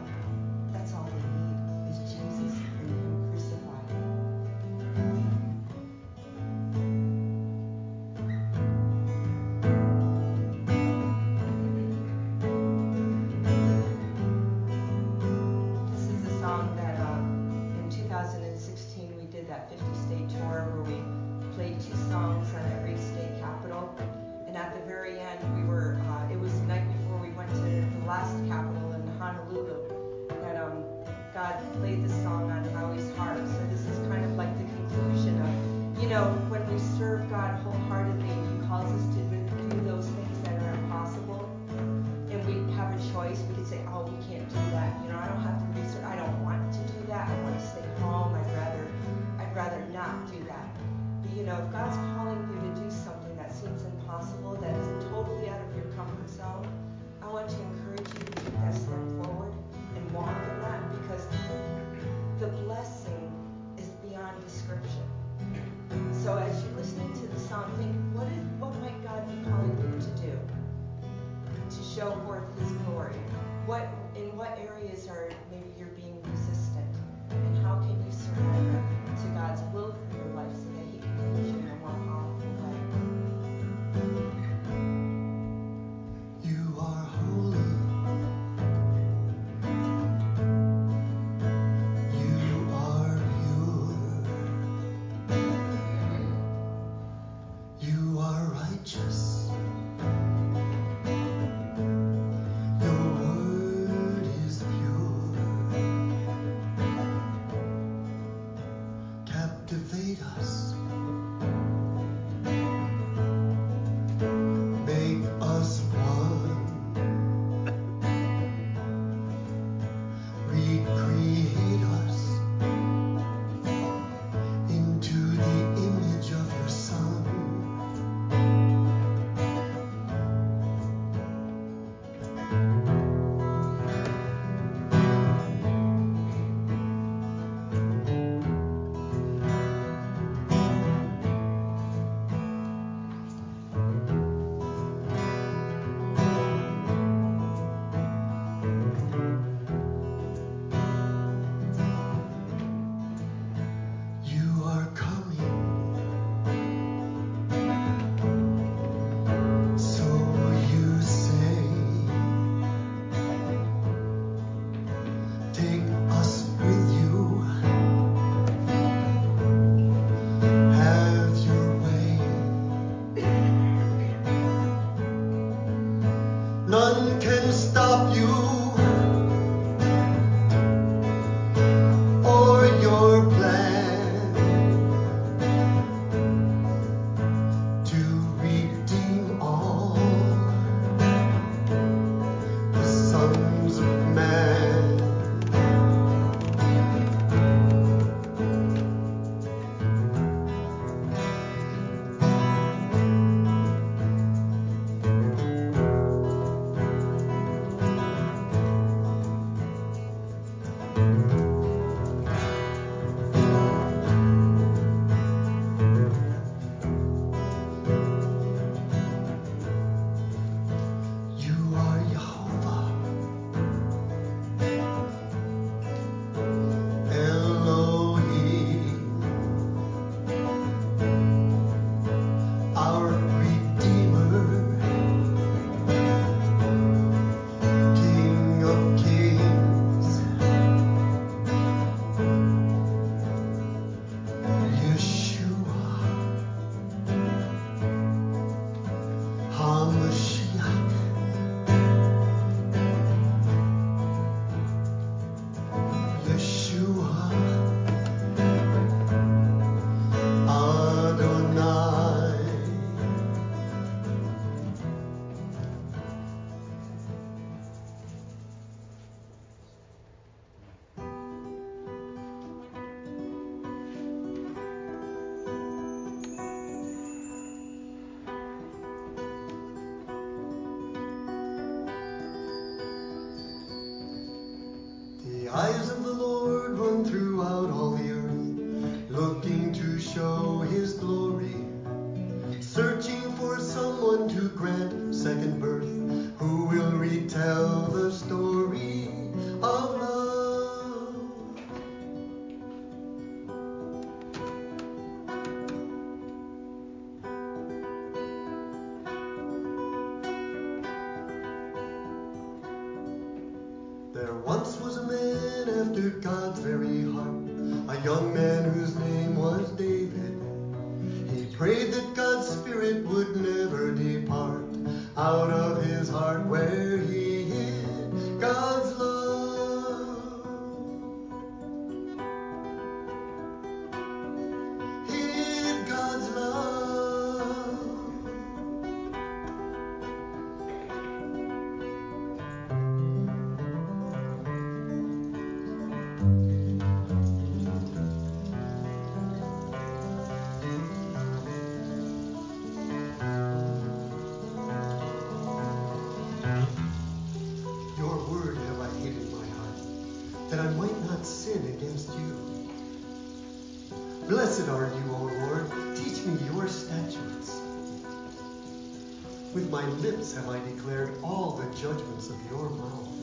[SPEAKER 5] Have I declared all the judgments of your mouth.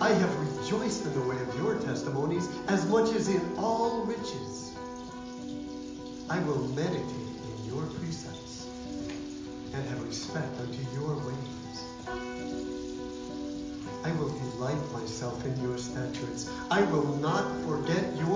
[SPEAKER 5] I have rejoiced in the way of your testimonies as much as in all riches. I will meditate in your precepts and have respect unto your ways. I will delight myself in your statutes. I will not forget your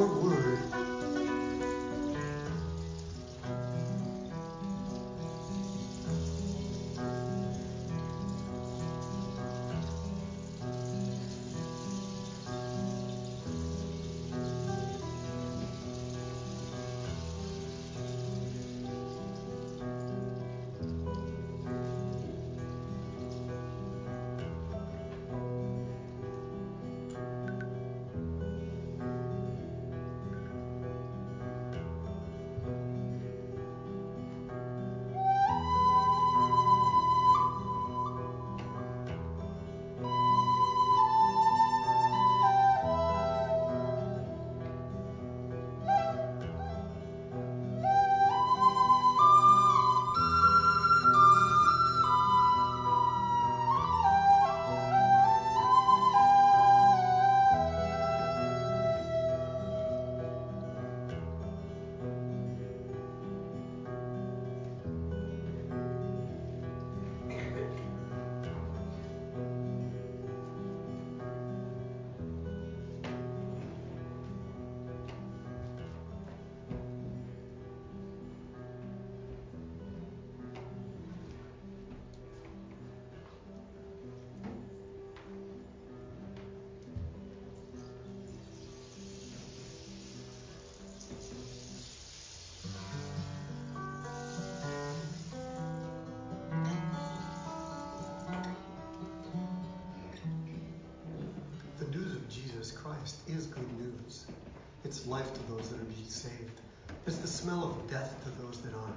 [SPEAKER 5] life to those that are being saved. It's the smell of death to those that aren't.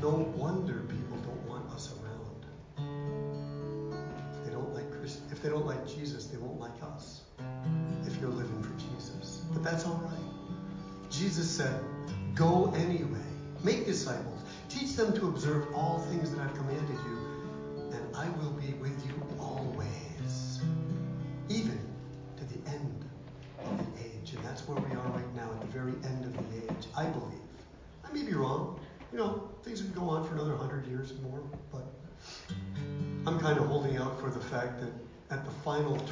[SPEAKER 5] No wonder people don't want us around. If they don't like Christ, if they don't like Jesus, they won't like us. If you're living for Jesus, but that's all right. Jesus said, "Go anyway, make disciples, teach them to observe all things that I've commanded you,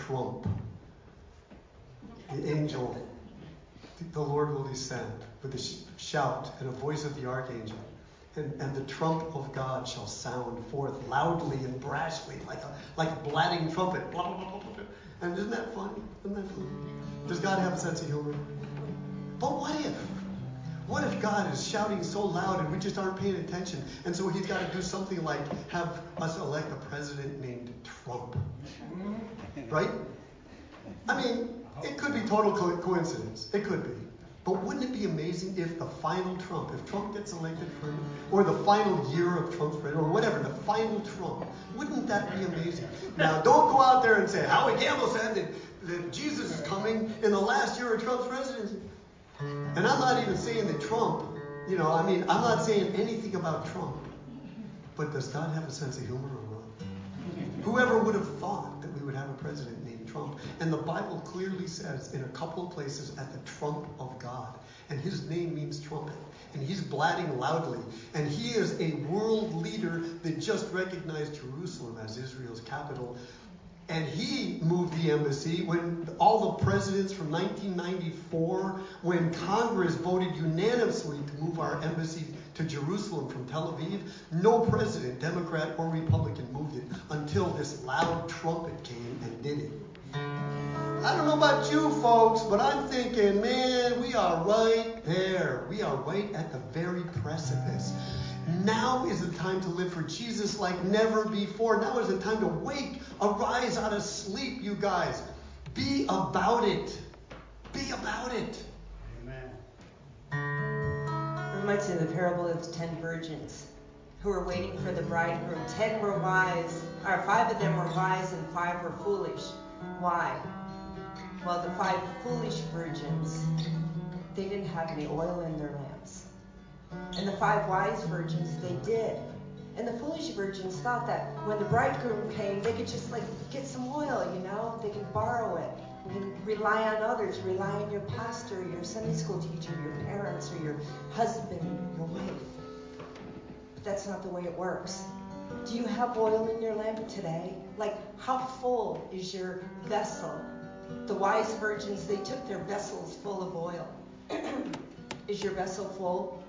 [SPEAKER 5] trump, the angel, the Lord will descend with a shout and a voice of the archangel. And, and the trump of God shall sound forth loudly and brashly, like a like a blatting trumpet. Blah, blah, blah. And isn't that funny? Isn't that funny? Does God have a sense of humor? But what if? What if God is shouting so loud and we just aren't paying attention? And so he's got to do something like have us elect a president named Trump. Right? I mean, it could be total co- coincidence. It could be. But wouldn't it be amazing if the final Trump, if Trump gets elected for, or the final year of Trump's president, or whatever, the final Trump, wouldn't that be amazing? Now, don't go out there and say, Howie Campbell said that that Jesus is coming in the last year of Trump's presidency. And I'm not even saying that Trump, you know, I mean, I'm not saying anything about Trump. But does God have a sense of humor or not? Whoever would have thought that we would have a president named Trump? And the Bible clearly says in a couple of places at the trump of God. And his name means trumpet. And he's blatting loudly. And he is a world leader that just recognized Jerusalem as Israel's capital and he moved the embassy when all the presidents from 1994, when Congress voted unanimously to move our embassy to Jerusalem from Tel Aviv, no president, Democrat or Republican, moved it until this loud trumpet came and did it. I don't know about you folks, but I'm thinking, man, we are right there. We are right at the very precipice. Now is the time to live for Jesus like never before. Now is the time to wake, arise out of sleep, you guys. Be about it. Be about it.
[SPEAKER 2] Amen. It reminds me of the parable of the ten virgins who were waiting for the bridegroom. Ten were wise, or five of them were wise and five were foolish. Why? Well, the five foolish virgins, they didn't have any oil in their lamps. And the five wise virgins, they did. And the foolish virgins thought that when the bridegroom came, they could just like get some oil, you know? They could borrow it. You can rely on others, rely on your pastor, your Sunday school teacher, your parents, or your husband, your wife. But that's not the way it works. Do you have oil in your lamp today? Like, how full is your vessel? The wise virgins, they took their vessels full of oil. is your vessel full?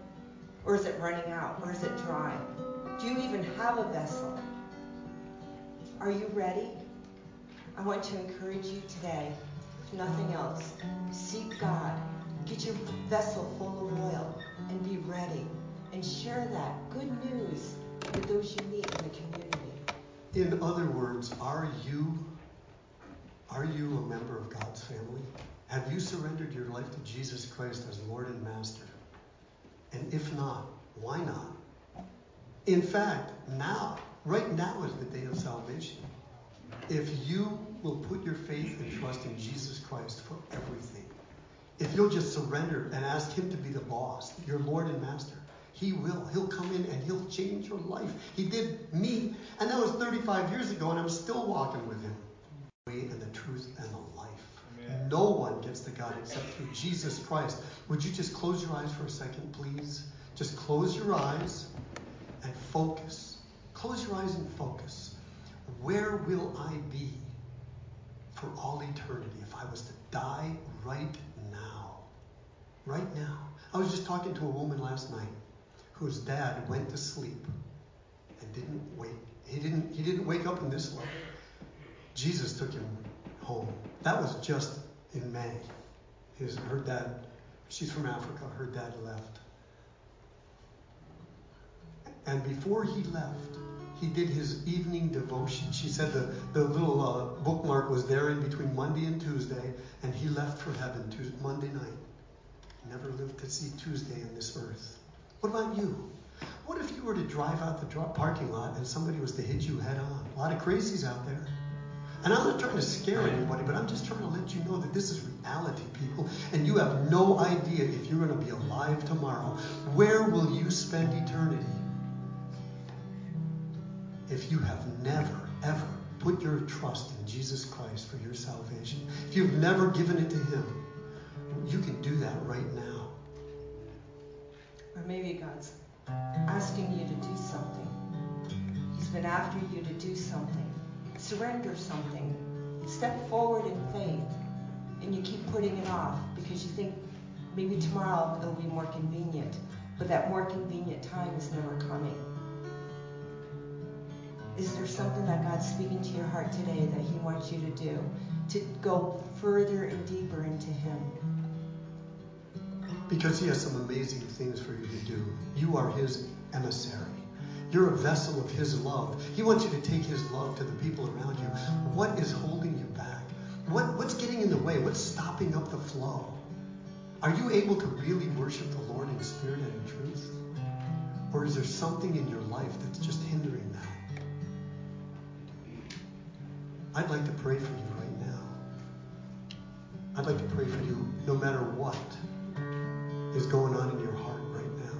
[SPEAKER 2] Or is it running out? Or is it dry? Do you even have a vessel? Are you ready? I want to encourage you today, if nothing else, seek God. Get your vessel full of oil and be ready. And share that good news with those you meet in the community.
[SPEAKER 5] In other words, are you are you a member of God's family? Have you surrendered your life to Jesus Christ as Lord and Master? And if not, why not? In fact, now, right now is the day of salvation. If you will put your faith and trust in Jesus Christ for everything, if you'll just surrender and ask Him to be the boss, your Lord and Master, He will. He'll come in and He'll change your life. He did me, and that was 35 years ago, and I'm still walking with Him. The way and the truth and the life. No one gets to God except through Jesus Christ. Would you just close your eyes for a second, please? Just close your eyes and focus. Close your eyes and focus. Where will I be for all eternity if I was to die right now? Right now. I was just talking to a woman last night whose dad went to sleep and didn't wake. He didn't he didn't wake up in this life. Jesus took him home. That was just in May. His her dad she's from Africa, her dad left. And before he left, he did his evening devotion. She said the, the little uh, bookmark was there in between Monday and Tuesday, and he left for heaven Tuesday, Monday night. Never lived to see Tuesday in this earth. What about you? What if you were to drive out the parking lot and somebody was to hit you head on? A lot of crazies out there. And I'm not trying to scare anybody, but I'm just trying to let you know that this is reality, people. And you have no idea if you're going to be alive tomorrow. Where will you spend eternity? if you have never, ever put your trust in Jesus Christ for your salvation, if you've never given it to Him, you can do that right now.
[SPEAKER 2] Or maybe God's asking you to do something. He's been after you to do something. Surrender something. Step forward in faith. And you keep putting it off because you think maybe tomorrow it'll be more convenient. But that more convenient time is never coming. Is there something that God's speaking to your heart today that He wants you to do to go further and deeper into Him?
[SPEAKER 5] Because He has some amazing things for you to do. You are His emissary. You're a vessel of His love. He wants you to take His love to the people around you. What is holding you back? What, what's getting in the way? What's stopping up the flow? Are you able to really worship the Lord in spirit and in truth? Or is there something in your life that's just hindering that? I'd like to pray for you right now. I'd like to pray for you no matter what is going on in your heart right now.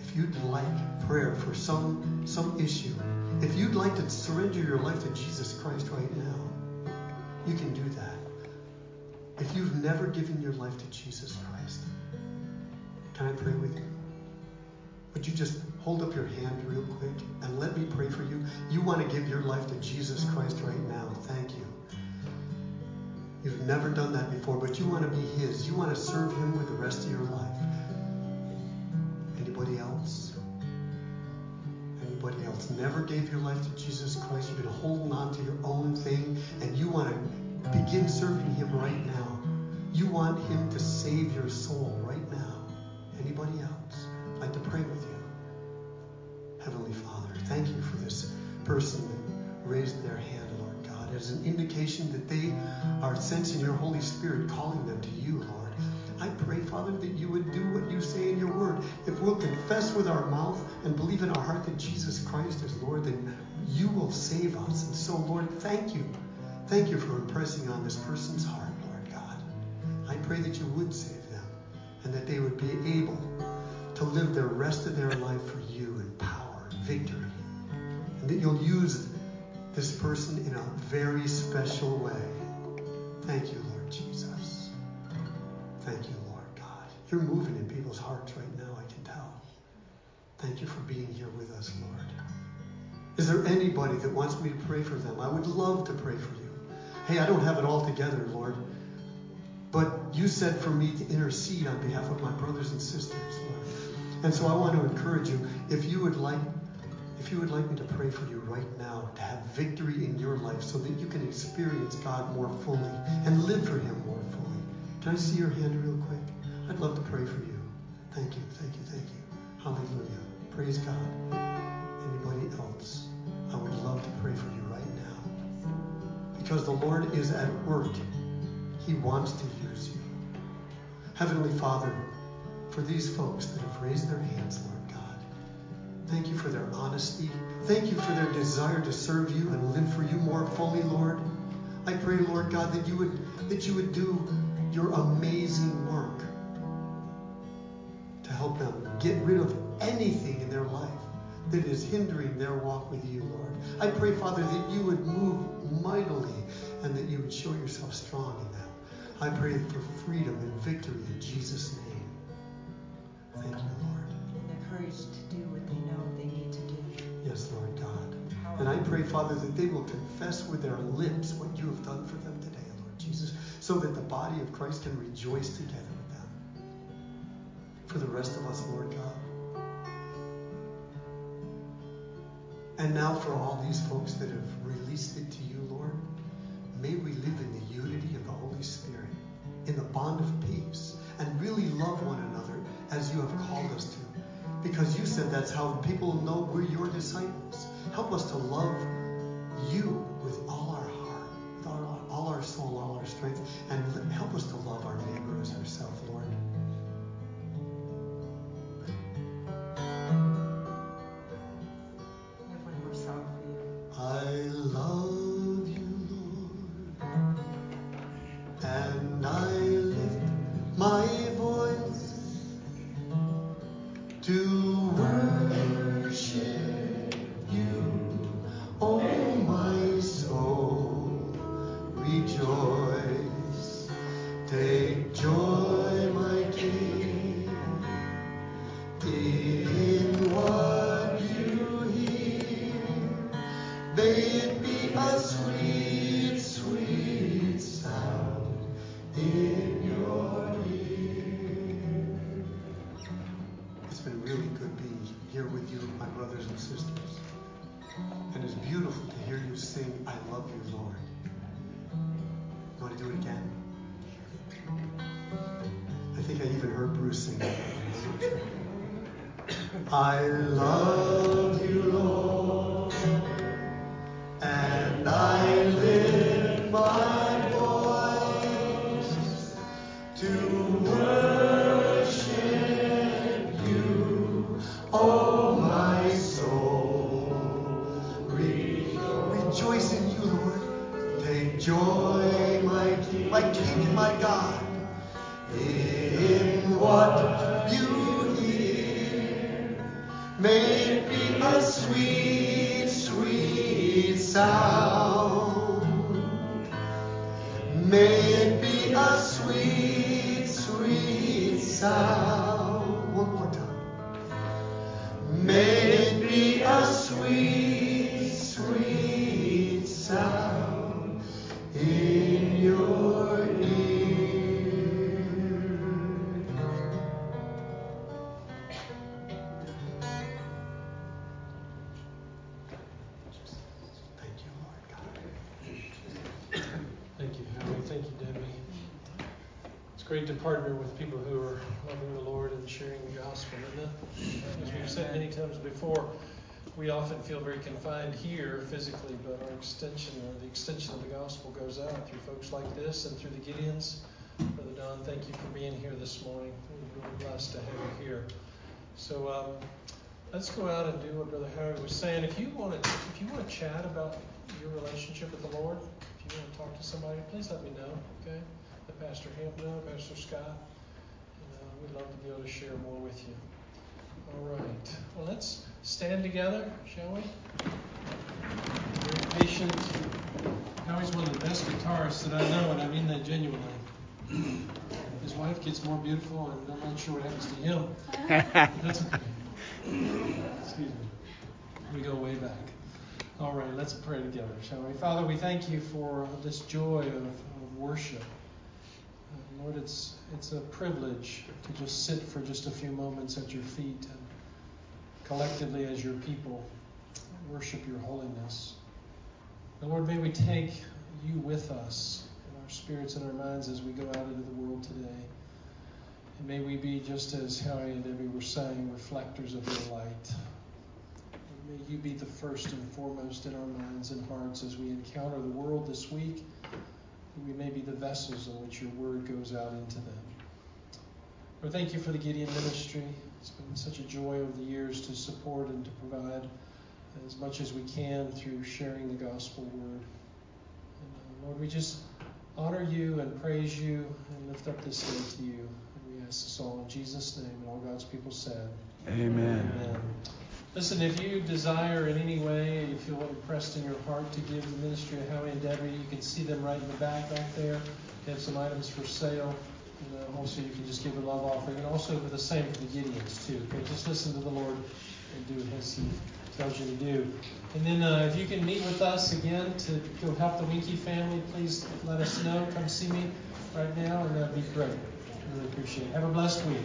[SPEAKER 5] If you'd like prayer for some some issue, if you'd like to surrender your life to Jesus Christ right now, you can do that. If you've never given your life to Jesus Christ, can I pray with you? Would you just hold up your hand real quick and let me pray for you? You want to give your life to Jesus Christ right now. Thank you. You've never done that before, but you want to be His. You want to serve Him with the rest of your life. Anybody else? Anybody else never gave your life to Jesus Christ? You've been holding on to your own thing, and you want to begin serving Him right now. You want Him to save your soul right now. Anybody else? I'd like to pray with you. Heavenly Father, thank you for this person that raised their hand, Lord God, as an indication that they are sensing your Holy Spirit calling them to you, Lord. I pray, Father, that you would do what you say in your word. If we'll confess with our mouth and believe in our heart that Jesus Christ is Lord, then you will save us. And so, Lord, thank you. Thank you for impressing on this person's heart, Lord God. I pray that you would save them and that they would be able to live the rest of their life for you in power and victory. And that you'll use this person in a very special way. Thank you, Lord. Thank you, Lord God. You're moving in people's hearts right now, I can tell. Thank you for being here with us, Lord. Is there anybody that wants me to pray for them? I would love to pray for you. Hey, I don't have it all together, Lord. But you said for me to intercede on behalf of my brothers and sisters, Lord. And so I want to encourage you, if you would like if you would like me to pray for you right now to have victory in your life so that you can experience God more fully and live for him more fully. Can I see your hand real quick? I'd love to pray for you. Thank you, thank you, thank you. Hallelujah. Praise God. Anybody else? I would love to pray for you right now. Because the Lord is at work. He wants to use you. Heavenly Father, for these folks that have raised their hands, Lord God, thank you for their honesty. Thank you for their desire to serve you and live for you more fully, Lord. I pray, Lord God, that you would that you would do your amazing work to help them get rid of anything in their life that is hindering their walk with you, Lord. I pray, Father, that you would move mightily and that you would show yourself strong in them. I pray for freedom and victory in Jesus' name. Thank you, Lord.
[SPEAKER 2] And the courage to do what they know they need to do.
[SPEAKER 5] Yes, Lord God. And I pray, Father, that they will confess with their lips what you have done for them today, Lord Jesus, so that the body of Christ can rejoice together with them. For the rest of us, Lord God. And now for all these folks that have released it to you, Lord, may we live in the unity of the Holy Spirit, in the bond of peace, and really love one another as you have called us to. Because you said that's how people know we're your disciples. Help us to love you with strength, and
[SPEAKER 1] great to partner with people who are loving the Lord and sharing the gospel, isn't it? As we've said many times before, we often feel very confined here physically, but our extension, or the extension of the gospel, goes out through folks like this and through the Gideons. Brother Don, thank you for being here this morning. We're really blessed to have you here. So um, let's go out and do what Brother Howie was saying. If you want to, if you want to chat about your relationship with the Lord, if you want to talk to somebody, please let me know. Okay, let Pastor Hamp know, Pastor Scott. And, uh, we'd love to be able to share more with you. All right. Well, let's stand together, shall we? Very patient. Howie's one of the best guitarists that I know, and I mean that genuinely. His wife gets more beautiful, and I'm not sure what happens to him. That's okay. Excuse me. We go way back. All right, let's pray together, shall we? Father, we thank you for this joy of, of worship. Lord, it's it's a privilege to just sit for just a few moments at your feet and collectively as your people worship your holiness. And Lord, may we take you with us in our spirits and our minds as we go out into the world today. And may we be just as Howie and Debbie were saying, reflectors of your light. And may you be the first and foremost in our minds and hearts as we encounter the world this week. That We may be the vessels in which your word goes out into them. Lord, thank you for the Gideon ministry. It's been such a joy over the years to support and to provide as much as we can through sharing the gospel word. And uh, Lord, we just honor you and praise you and lift up this day to you. And we ask this all in Jesus' name, and all God's people said.
[SPEAKER 6] Amen.
[SPEAKER 1] Amen. Listen, if you desire in any way, you feel impressed in your heart to give the ministry of Howie and Debbie, you can see them right in the back back there. They have some items for sale. And uh, also, you can just give a love offering. And also, the same for the Gideons, too. Okay, just listen to the Lord and do as He tells you to do. And then, uh, if you can meet with us again to go help the Winky family, please let us know. Come see me right now, and that'd be great. Really appreciate it. Have a blessed week.